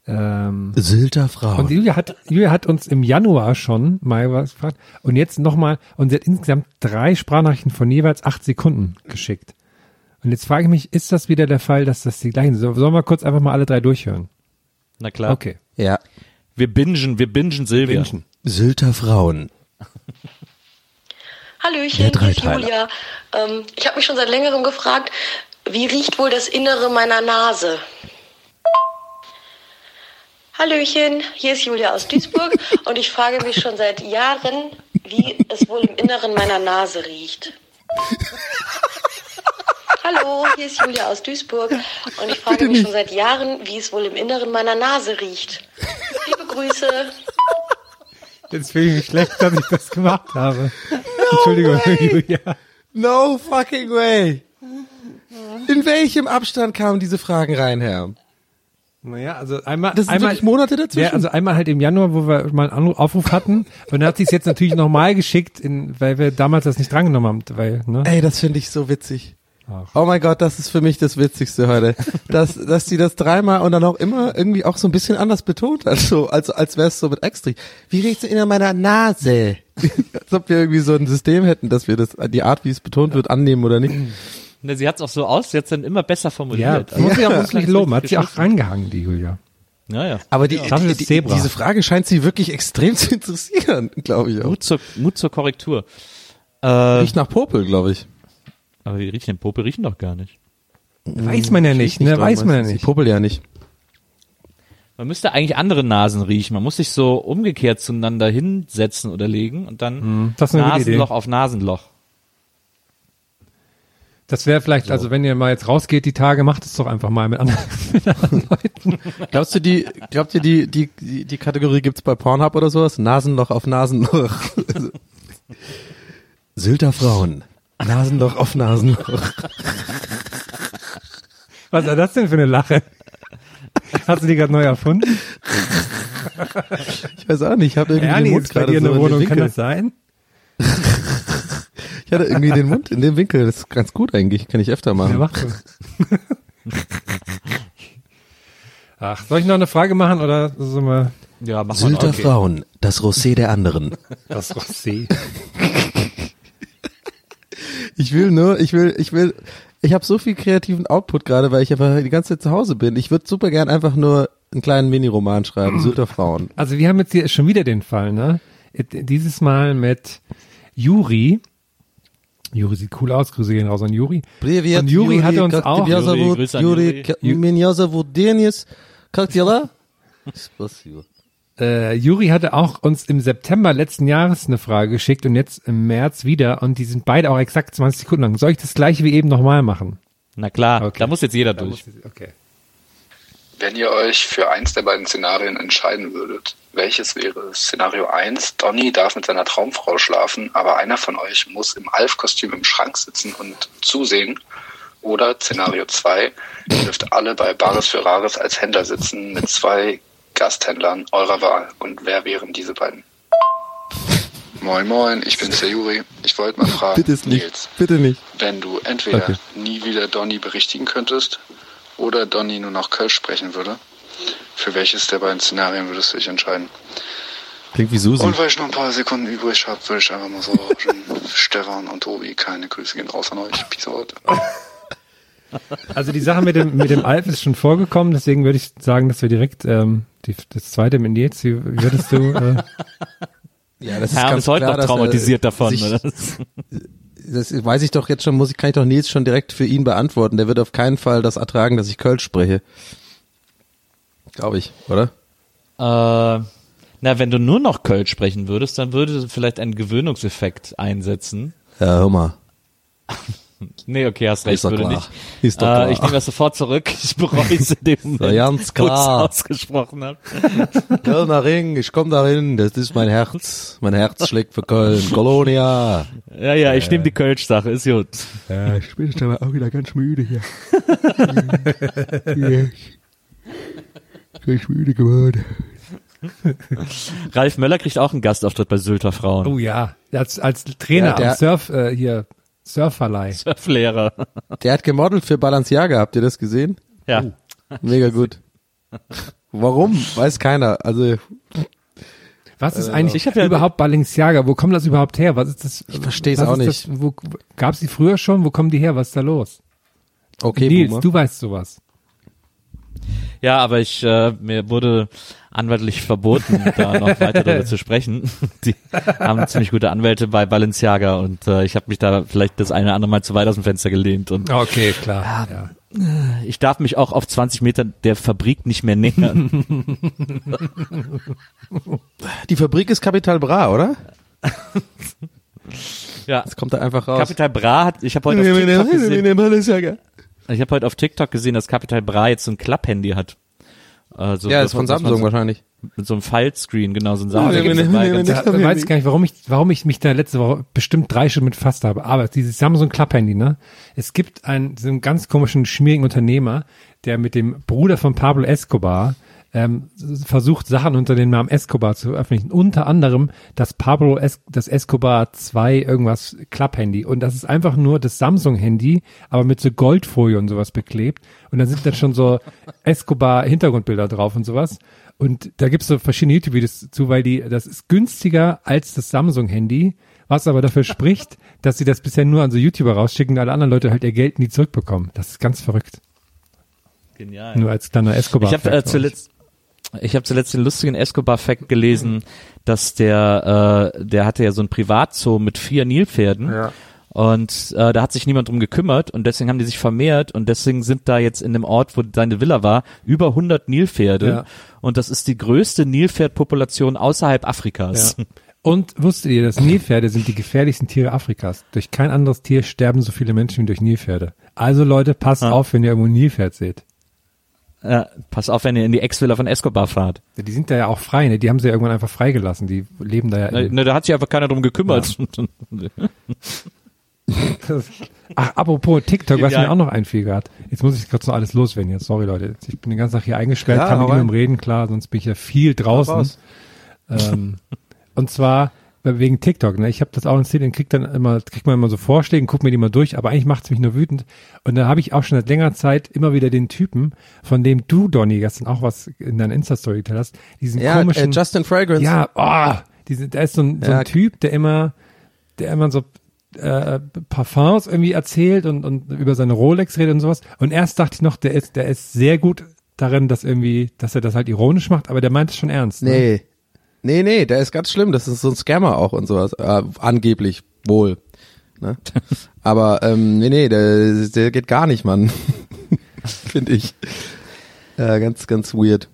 Ähm, Sylter Frauen. und Julia hat, Julia hat uns im Januar schon mal was gefragt und jetzt nochmal, und sie hat insgesamt drei Sprachnachrichten von jeweils acht Sekunden geschickt. Und jetzt frage ich mich, ist das wieder der Fall, dass das die gleichen sind? Sollen wir kurz einfach mal alle drei durchhören? Na klar. Okay. ja. Wir bingen, wir bingen Silvia. Sylter Frauen. Hallöchen, hier ist. Julia. Ähm, ich habe mich schon seit längerem gefragt, wie riecht wohl das Innere meiner Nase? Hallöchen, hier ist Julia aus Duisburg <laughs> und ich frage mich schon seit Jahren, wie es wohl im Inneren meiner Nase riecht. <laughs> Hallo, hier ist Julia aus Duisburg und ich frage mich schon seit Jahren, wie es wohl im Inneren meiner Nase riecht. Liebe Grüße. Jetzt fühle ich mich schlecht, dass ich das gemacht habe. Entschuldigung, Julia. No fucking way. In welchem Abstand kamen diese Fragen rein, Herr? Naja, also einmal, Das sind einmal wirklich Monate dazwischen? Ja, also einmal halt im Januar, wo wir mal einen Aufruf hatten. Und dann hat sie es jetzt natürlich nochmal geschickt, in, weil wir damals das nicht drangenommen haben, weil, ne? Ey, das finde ich so witzig. Ach. Oh mein Gott, das ist für mich das Witzigste heute. <laughs> dass, dass die das dreimal und dann auch immer irgendwie auch so ein bisschen anders betont hat. So, als, als wäre es so mit extra. Wie riecht's in meiner Nase? <laughs> als ob wir irgendwie so ein System hätten, dass wir das, die Art, wie es betont wird, annehmen oder nicht. Ne, sie hat es auch so aus, sie hat dann immer besser Ja, formuliert. muss ich auch Also, <laughs> muss ich loben. Hat sie auch rangehangen, die Julia. Ja, ja. Aber die, Das die, die, diese Frage scheint sie wirklich extrem <laughs> zu interessieren, glaube ich auch. Mut zur, Mut zur Korrektur. Äh, Riecht nach Popel, glaube ich. aber die riechen den Popel riechen doch gar nicht. Weiß man ja nicht, Riecht ne? Weiß man ja nicht. Popel ja nicht. Man müsste eigentlich andere Nasen riechen. Man muss sich so umgekehrt zueinander hinsetzen oder legen und dann Hm, Idee. Nasenloch auf Nasenloch. Das wäre vielleicht, also wenn ihr mal jetzt rausgeht die Tage, macht es doch einfach mal mit anderen, <laughs> mit anderen Leuten. Glaubst du, die, glaubt ihr, die, die, die, Kategorie gibt's bei Pornhub oder sowas? Nasenloch auf Nasenloch. <laughs> Sylter Frauen. Nasenloch auf Nasenloch. Was war das denn für eine Lache? Hast du die gerade neu erfunden? Ich weiß auch nicht, ich habe irgendwie Ernie den Mund ist bei dir in so der dem Wohnung, kann das sein? Ich hatte irgendwie den Mund in dem Winkel, das ist ganz gut eigentlich, kann ich öfter machen. Ja, mach. Ach, soll ich noch eine Frage machen oder sind wir Ja, mach Sylter okay. Frauen, das Rosé der anderen. das Rosé? Ich will nur, ich will, ich will, ich habe so viel kreativen Output gerade, weil ich einfach die ganze Zeit zu Hause bin. Ich würde super gern einfach nur einen kleinen Mini-Roman schreiben, Sylter Frauen. Also wir haben jetzt hier schon wieder den Fall, ne? Dieses Mal mit Juri. Juri sieht cool aus, Grüße gehen raus an Juri. Привет, Und Juri hatte uns как auch- тебя Юрий, зовут? Grüße an Юрий, Юрий. к- меня зовут Денис. Как дела? Спасибо. Äh, Juri hatte auch uns im September letzten Jahres eine Frage geschickt und jetzt im März wieder und die sind beide auch exakt 20 Sekunden lang. Soll ich das gleiche wie eben nochmal machen? Na klar, Okay. da muss jetzt jeder Da durch. muss ich- Okay. Wenn ihr euch für eins der beiden Szenarien entscheiden würdet, welches wäre? Szenario 1, Donny darf mit seiner Traumfrau schlafen, aber einer von euch muss im Alf-Kostüm im Schrank sitzen und zusehen. Oder Szenario 2, ihr dürft alle bei Bares für Rares als Händler sitzen mit zwei Gasthändlern eurer Wahl. Und wer wären diese beiden? Moin Moin, ich bin's der Juri. Ich wollte mal fragen, Bitte nicht. Nils, Bitte nicht. wenn du entweder Okay. nie wieder Donny berichtigen könntest oder Donny nur noch Kölsch sprechen würde, für welches der beiden Szenarien würdest du dich entscheiden? Klingt wie Susi. Und weil ich noch ein paar Sekunden übrig habe, würde ich einfach mal so rauschen. <laughs> Stefan und Tobi, keine Grüße gehen raus an euch. Peace out. <laughs> Also die Sache mit dem, mit dem Alf ist schon vorgekommen, deswegen würde ich sagen, dass wir direkt ähm, die, das zweite mit Nils, wie würdest du... Äh, <laughs> Ja, das Herr ist heute noch dass er traumatisiert davon. sich- oder? Das weiß ich doch jetzt schon, muss ich, kann ich doch Nils schon direkt für ihn beantworten. Der wird auf keinen Fall das ertragen, dass ich Kölsch spreche. Glaube ich, oder? Äh, na, wenn du nur noch Kölsch sprechen würdest, dann würde vielleicht ein Gewöhnungseffekt einsetzen. Ja, hör mal. <laughs> Nee, okay, hast recht, Ist doch würde klar. nicht. Ist doch klar. Äh, ich nehme das sofort zurück. Ich bereue es in dem <laughs> Moment, ganz klar. ausgesprochen habe. <laughs> Kölner Ring, ich komm dahin, das ist mein Herz. Mein Herz schlägt für Köln. Colonia. Ja, ja, ich nehme die Kölsch-Sache, ist gut. Ja, ich bin jetzt aber auch wieder ganz müde hier. Ganz müde geworden. <laughs> Ralf Möller kriegt auch einen Gastauftritt bei Sylter Frauen. oh ja, als, als Trainer Ja, der- am Surf, äh, hier, Surferleih. <laughs> Surflehrer. Der hat gemodelt für Balenciaga, habt ihr das gesehen? Ja. Mega gut. Warum? Weiß keiner. Also, Was ist Äh, eigentlich ja- überhaupt Balenciaga? Wo kommt das überhaupt her? Was ist das? Ich versteh's auch nicht. Das, wo, gab's die früher schon? Wo kommen die her? Was ist da los? okay, Nils, Boomer. du weißt sowas. Ja, aber ich äh, mir wurde anwaltlich verboten, <laughs> da noch weiter darüber zu sprechen. <laughs> Die haben ziemlich gute Anwälte bei Balenciaga und äh, ich habe mich da vielleicht das eine oder andere Mal zu weit aus dem Fenster gelehnt und Okay, klar. Ja. ich darf mich auch auf 20 Meter der Fabrik nicht mehr nähern. <laughs> Die Fabrik ist Capital Bra, oder? ja, Das kommt da einfach raus. Capital Bra hat, ich habe heute, auf TikTok gesehen- Balenciaga. Ich habe heute auf TikTok gesehen, dass Capital Bra jetzt so ein Klapphandy hat. Also, Ja, das ist von Samsung so, wahrscheinlich. Mit so einem Faltscreen, genau, so ein Samsung. nee, nee, nee, nee, weiß gar nicht, warum ich, warum ich mich da letzte Woche bestimmt drei Stunden mit befasst habe. Aber dieses Samsung Klapphandy, ne? Es gibt einen, so einen ganz komischen, schmierigen Unternehmer, der mit dem Bruder von Pablo Escobar ähm, versucht, Sachen unter dem Namen Escobar zu veröffentlichen. Unter anderem das Pablo es das Escobar 2 irgendwas Klapphandy. Und das ist einfach nur das Samsung-Handy, aber mit so Goldfolie und sowas beklebt. Und da sind dann schon so <laughs> Escobar-Hintergrundbilder drauf und sowas. Und da gibt's so verschiedene YouTube-Videos zu, weil die, das ist günstiger als das Samsung-Handy, was aber dafür spricht, <laughs> dass sie das bisher nur an so YouTuber rausschicken und alle anderen Leute halt ihr Geld nie zurückbekommen. Das ist ganz verrückt. Genial. Nur als kleiner Escobar. Ich habe äh, zuletzt, Ich habe zuletzt den lustigen Escobar-Fact gelesen, dass der, äh, der hatte ja so ein Privatzoo mit vier Nilpferden. Ja. Und äh, da hat sich niemand drum gekümmert und deswegen haben die sich vermehrt und deswegen sind da jetzt in dem Ort, wo seine Villa war, über 100 Nilpferde Ja. und das ist die größte Nilpferdpopulation außerhalb Afrikas. Ja. Und wusstet ihr, dass Nilpferde sind die gefährlichsten Tiere Afrikas? Durch kein anderes Tier sterben so viele Menschen wie durch Nilpferde. Also Leute, passt Ah. auf, wenn ihr irgendwo ein Nilpferd seht. Ja, pass auf, wenn ihr in die Ex-Villa von Escobar fahrt. Ja, Die sind da ja auch frei, ne? Die haben sie ja irgendwann einfach freigelassen. Die leben da ja. Ne, ne, da hat sich einfach keiner drum gekümmert. <laughs> <laughs> Ach, apropos TikTok, was Ja. mir auch noch einfiel gerade. Jetzt muss ich gerade noch alles loswerden jetzt. Sorry Leute, ich bin den ganzen Tag hier eingesperrt, Ja, kann mit niemandem reden, klar, sonst bin ich ja viel draußen. Ähm, und zwar wegen TikTok, ne? Ich habe das auch installiert und krieg dann immer, kriegt man immer so Vorschläge, guck mir die mal durch, aber eigentlich macht's mich nur wütend. Und da habe ich auch schon seit längerer Zeit immer wieder den Typen, von dem du, Donny, gestern auch was in deiner Insta-Story geteilt hast, diesen Ja, komischen. äh, Justin Fragrance. Ja, oh, diese, der ist so ein, so ein Typ, der immer, der immer so äh, Parfums irgendwie erzählt und, und über seine Rolex redet und sowas. Und erst dachte ich noch, der ist, der ist sehr gut darin, dass irgendwie, dass er das halt ironisch macht, aber der meint es schon ernst. Ne? Nee. Nee, der ist ganz schlimm. Das ist so ein Scammer auch und sowas. Äh, angeblich wohl. Ne? <laughs> Aber ähm, nee, nee, der, der geht gar nicht, Mann. <laughs> Finde ich. Äh, ganz, ganz weird.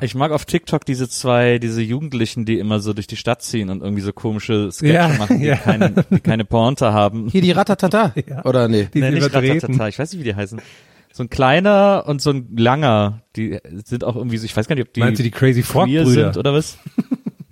Ich mag auf TikTok diese zwei, diese Jugendlichen, die immer so durch die Stadt ziehen und irgendwie so komische Sketche Ja, machen, die, ja. keine, die keine Pointe haben. Hier die Ratatata. <laughs> Oder nee? Die nee, nicht überdrehten. Ratatata, ich weiß nicht, wie die heißen. So ein kleiner und so ein langer, die sind auch irgendwie so, ich weiß gar nicht, ob die, Meinst du die Crazy Frog Brüder? sind oder was?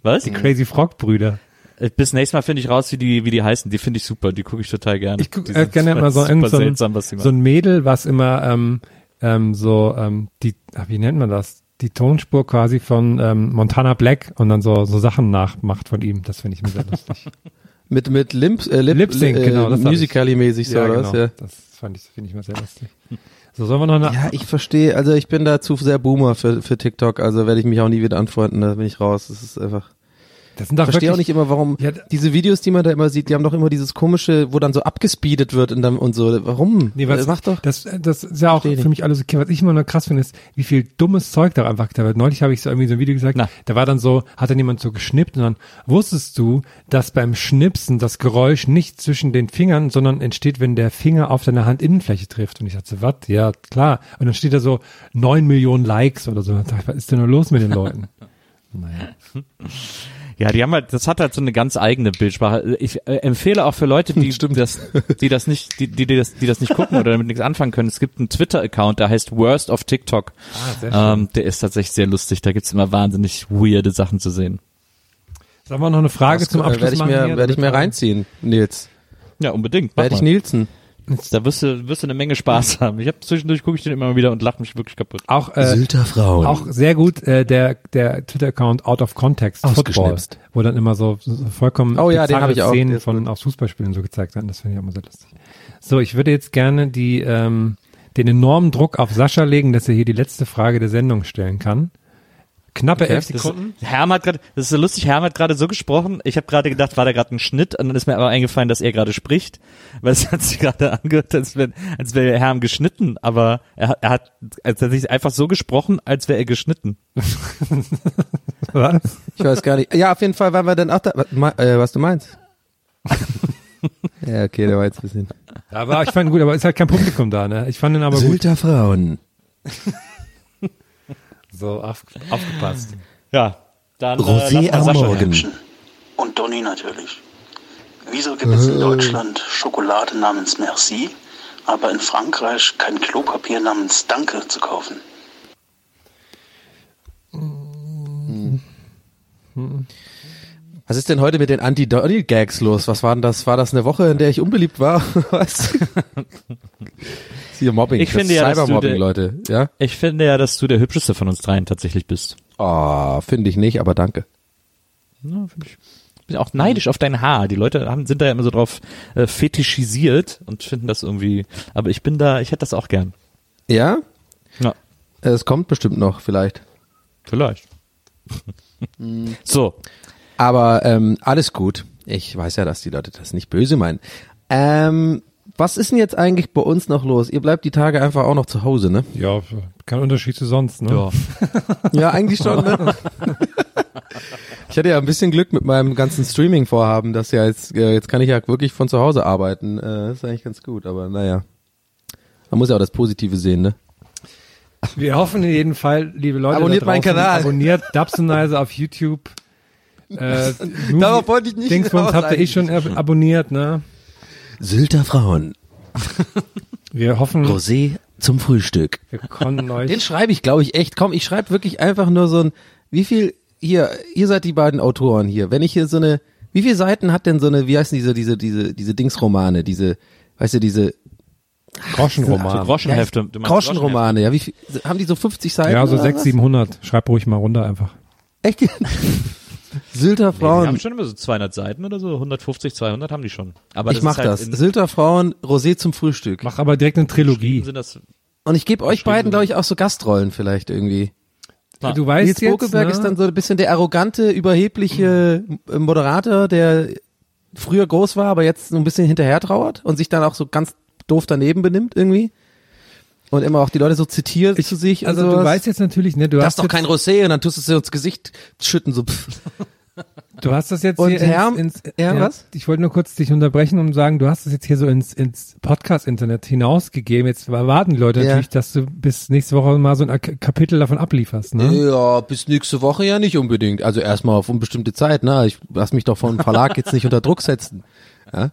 Was? Die Crazy Frog Brüder. Äh, Bis nächstes Mal finde ich raus, wie die, wie die heißen. Die finde ich super, die gucke ich total gerne. Ich guck Die äh, gerne immer so, irgend so, ein, seltsam, was so ein Mädel, was immer ähm, ähm, so ähm, die, ach, wie nennt man das? Die Tonspur quasi von ähm, Montana Black und dann so so Sachen nachmacht von ihm. Das finde ich mir sehr lustig. <laughs> Mit, mit Limp, äh, Lip, Lip Sync, äh, genau. Das ich. Musically-mäßig so, ja, oder genau. was? Ja. Das fand ich, finde ich mal sehr lustig. So, sollen wir noch eine, Ja, ich verstehe, also ich bin da zu sehr Boomer für, für TikTok, also werde ich mich auch nie wieder anfreunden, da bin ich raus. Das ist einfach. Das sind Ich doch verstehe auch nicht immer, warum Ja, diese Videos, die man da immer sieht, die haben doch immer dieses komische, wo dann so abgespeedet wird und dann und so. Warum? Nee, was, Äh, Mach doch. Das, das ist ja auch Versteh für mich alles okay. Was ich immer nur krass finde, ist, wie viel dummes Zeug da einfach da wird. Neulich habe ich so irgendwie so ein Video gesagt, Na. da war dann so, hat dann jemand so geschnippt und dann wusstest du, dass beim Schnipsen das Geräusch nicht zwischen den Fingern, sondern entsteht, wenn der Finger auf deine Handinnenfläche trifft. Und ich dachte, was? Ja, klar. Und dann steht da so neun Millionen Likes oder so. Und ich was ist denn nur los mit den Leuten? <laughs> naja. Ja, die haben halt, das hat halt so eine ganz eigene Bildsprache. Ich äh, empfehle auch für Leute, die <laughs> das, die das nicht, die, die, die das, die das nicht gucken oder damit nichts anfangen können. Es gibt einen Twitter-Account, der heißt Worst of TikTok. Ah, sehr schön. Ähm, der ist tatsächlich sehr lustig. Da gibt's immer wahnsinnig weirde Sachen zu sehen. Sollen wir noch eine Frage Das, zum äh, Abschluss werde ich machen? mir, werde ich mir reinziehen, Nils. Ja, unbedingt. Werde ich. Nielsen. Da wirst du, wirst du eine Menge Spaß haben. Ich habe zwischendurch gucke ich den immer mal wieder und lache mich wirklich kaputt. Auch, äh, Sylter Frauen. Auch sehr gut äh, der der Twitter-Account Out of Context Football, wo dann immer so, so vollkommen Oh ja, den hab ich auch. Szenen von aus Fußballspielen so gezeigt werden. Das finde ich auch immer sehr lustig. So, ich würde jetzt gerne die ähm, den enormen Druck auf Sascha legen, dass er hier die letzte Frage der Sendung stellen kann. Knappe Okay. elf Das- Sekunden. Herm hat gerade, das ist so lustig, Herm hat gerade so gesprochen. Ich habe gerade gedacht, war da gerade ein Schnitt und dann ist mir aber eingefallen, dass er gerade spricht, weil es <laughs> hat sich gerade angehört, als wäre als wäre Herm geschnitten, aber er, hat- er hat als er sich einfach so gesprochen, als wäre er geschnitten. <laughs> Was? Ich weiß gar nicht. Ja, auf jeden Fall, weil wir dann auch da, was, äh, was du meinst. <laughs> ja, okay, der war jetzt ein bisschen. Aber ich fand ihn gut, aber ist halt kein Publikum da, ne? Ich fand ihn aber gut. Sylter Frauen. So auf, aufgepasst. Ja, dann Rosé äh, am Morgen. Und Donny natürlich. Wieso gibt es in Deutschland Schokolade namens Merci, aber in Frankreich kein Klopapier namens Danke zu kaufen? Was ist denn heute mit den Anti-Donny-Gags los? Was war denn das? War das eine Woche, in der ich unbeliebt war? <laughs> Was? Hier Mobbing. Ich finde ja, dass du Cybermobbing, der- Leute. Ja? Ich finde ja, dass du der hübscheste von uns dreien tatsächlich bist. Oh, finde ich nicht, aber danke. Ja, find ich. Bin auch neidisch auf dein Haar. Die Leute haben, sind da ja immer so drauf äh, fetischisiert und finden das irgendwie. Aber ich bin da, ich hätte das auch gern. Ja? Ja. Es kommt bestimmt noch, vielleicht. Vielleicht. <laughs> so. Aber ähm, alles gut. Ich weiß ja, dass die Leute das nicht böse meinen. Ähm, was ist denn jetzt eigentlich bei uns noch los? Ihr bleibt die Tage einfach auch noch zu Hause, ne? Ja, kein Unterschied zu sonst, ne? Ja. <laughs> Ja, eigentlich schon, ne? <laughs> Ich hatte ja ein bisschen Glück mit meinem ganzen Streaming-Vorhaben, dass ja jetzt, äh, jetzt kann ich ja wirklich von zu Hause arbeiten. Äh, Das ist eigentlich ganz gut, aber naja. Man muss ja auch das Positive sehen, ne? Wir hoffen in jedem Fall, liebe Leute, Abonniert da meinen draußen, Kanal. Abonniert Dubsonizer auf YouTube. <laughs> Äh, Darauf wollte ich nicht Dingsbums habt ihr eh schon ab abonniert, ne? Sylter Frauen. Wir hoffen, Rosé zum Frühstück. wir konnten <laughs> euch. Den schreibe ich, glaube ich, echt. Komm, ich schreibe wirklich einfach nur so ein, wie viel, hier, ihr seid die beiden Autoren hier. Wenn ich hier so eine, wie viele Seiten hat denn so eine, wie heißen diese, diese, diese, diese Dingsromane, diese, weißt du, diese Groschenroman. So Groschenhefte. Du meinst Groschenromane, ja, wie viel, haben die so 50 Seiten? Ja, so oder 600, was? 700. Schreib ruhig mal runter einfach. Echt? <laughs> Sylter Die Frauen. haben schon immer so 200 Seiten oder so, 150, 200 haben die schon. Aber ich das mach ist halt das. Sylter Frauen, Rosé zum Frühstück. Mach aber direkt eine Trilogie. sind das, Und ich gebe euch beiden, glaube ich, auch so Gastrollen vielleicht irgendwie. Ah. Du weißt Nils jetzt, Bokeberg ne? ist dann so ein bisschen der arrogante, überhebliche Moderator, der früher groß war, aber jetzt so ein bisschen hinterher trauert und sich dann auch so ganz doof daneben benimmt irgendwie. Und immer auch die Leute so zitiert zu sich. Also und du weißt jetzt natürlich, ne, du das hast doch kein Rosé und dann tust du es dir ins Gesicht schütten so. Pff. <laughs> du hast das jetzt Und hier Herm- ins, ins ja, was? Ich wollte nur kurz dich unterbrechen und sagen, du hast das jetzt hier so ins, ins Podcast-Internet hinausgegeben. Jetzt erwarten die Leute Ja. natürlich, dass du bis nächste Woche mal so ein Kapitel davon ablieferst, ne? Ja, bis nächste Woche ja nicht unbedingt. Also erstmal auf unbestimmte Zeit, ne? Ich lass mich doch vom Verlag jetzt nicht unter Druck setzen. Ja?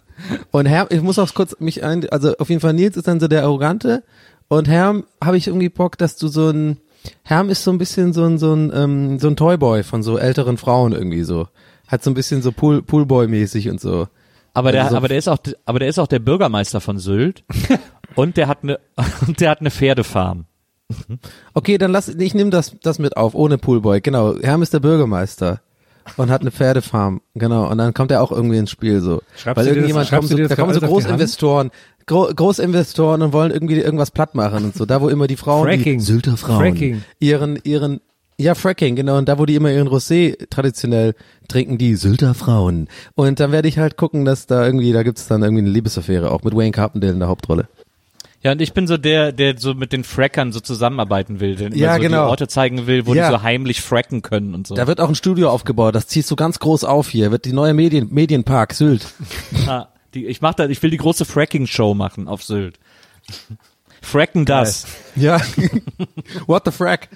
Und Herr, ich muss auch kurz mich ein, also auf jeden Fall Nils ist dann so der Arrogante und Herm habe ich irgendwie Bock, dass du so ein, Herm ist so ein bisschen so ein, so ein, ähm, so ein Toyboy von so älteren Frauen irgendwie so. Hat so ein bisschen so Pool, Poolboy-mäßig und so. aber der, Also so- aber der ist auch, aber der ist auch der Bürgermeister von Sylt. <laughs> und der hat eine, und der hat eine Pferdefarm. Okay, dann lass, ich nehme das, das mit auf, ohne Poolboy. Genau, Herm ist der Bürgermeister und hat eine Pferdefarm. Genau, und dann kommt er auch irgendwie ins Spiel so. Schreibst Weil das- irgendjemand schreibst kommt so, das da kommen so? Großinvestoren, Gro Großinvestoren und wollen irgendwie irgendwas platt machen und so. Da, wo immer die Frauen, Fracking. die Sylter Frauen, Fracking. ihren, ihren, ja, Fracking, genau, und da, wo die immer ihren Rosé traditionell trinken, die Sylter Frauen. Und dann werde ich halt gucken, dass da irgendwie, da gibt's dann irgendwie eine Liebesaffäre, auch mit Wayne Carpendale in der Hauptrolle. Ja, und ich bin so der, der so mit den Frackern so zusammenarbeiten will, der Ja, so genau. die Orte zeigen will, wo Ja. die so heimlich fracken können und so. Da wird auch ein Studio aufgebaut, das ziehst du ganz groß auf hier, wird die neue Medien, Medienpark Sylt. <laughs> Ah, die, ich mach da, ich will die große Fracking-Show machen auf Sylt. Fracken das. Ja. <laughs> What the frack?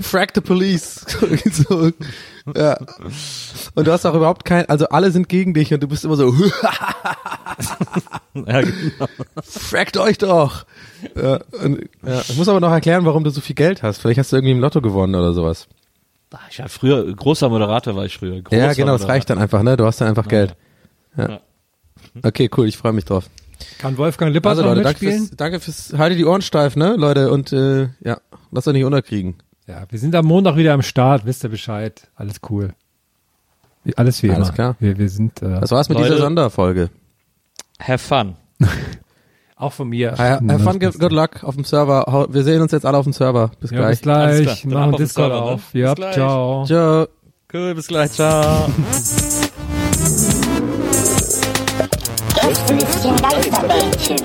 frack the police. <laughs> so. <laughs> Ja. Und du hast auch überhaupt kein, also alle sind gegen dich und du bist immer so, <laughs> Ja, genau. frackt euch doch. Ja, und, ja. Ich muss aber noch erklären, warum du so viel Geld hast. Vielleicht hast du irgendwie im Lotto gewonnen oder sowas. Ich war früher, großer Moderator war ich früher. Großer ja, genau, das reicht dann einfach, ne? Du hast dann einfach Geld. Ja. Okay, cool, ich freue mich drauf. Kann Wolfgang Lippert Also noch Leute, danke mitspielen? fürs, danke fürs, halte die Ohren steif, ne, Leute, und äh, ja, lass euch nicht unterkriegen. Ja, wir sind am Montag wieder am Start, wisst ihr Bescheid. Alles cool. Alles wie Alles immer. klar. Wir, wir sind äh, Das war's mit Leute. dieser Sonderfolge. Have fun. <laughs> auch von mir. Have have fun, good, good luck auf dem Server. Wir sehen uns jetzt alle auf dem Server. Bis Ja, gleich. bis gleich. Machen Discord Server, ne? auf. Bis Ja, gleich. ciao. Ciao. Cool, bis gleich, ciao. Gästelistchen Geisterbällchen.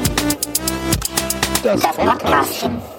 Das <laughs> Podcastchen.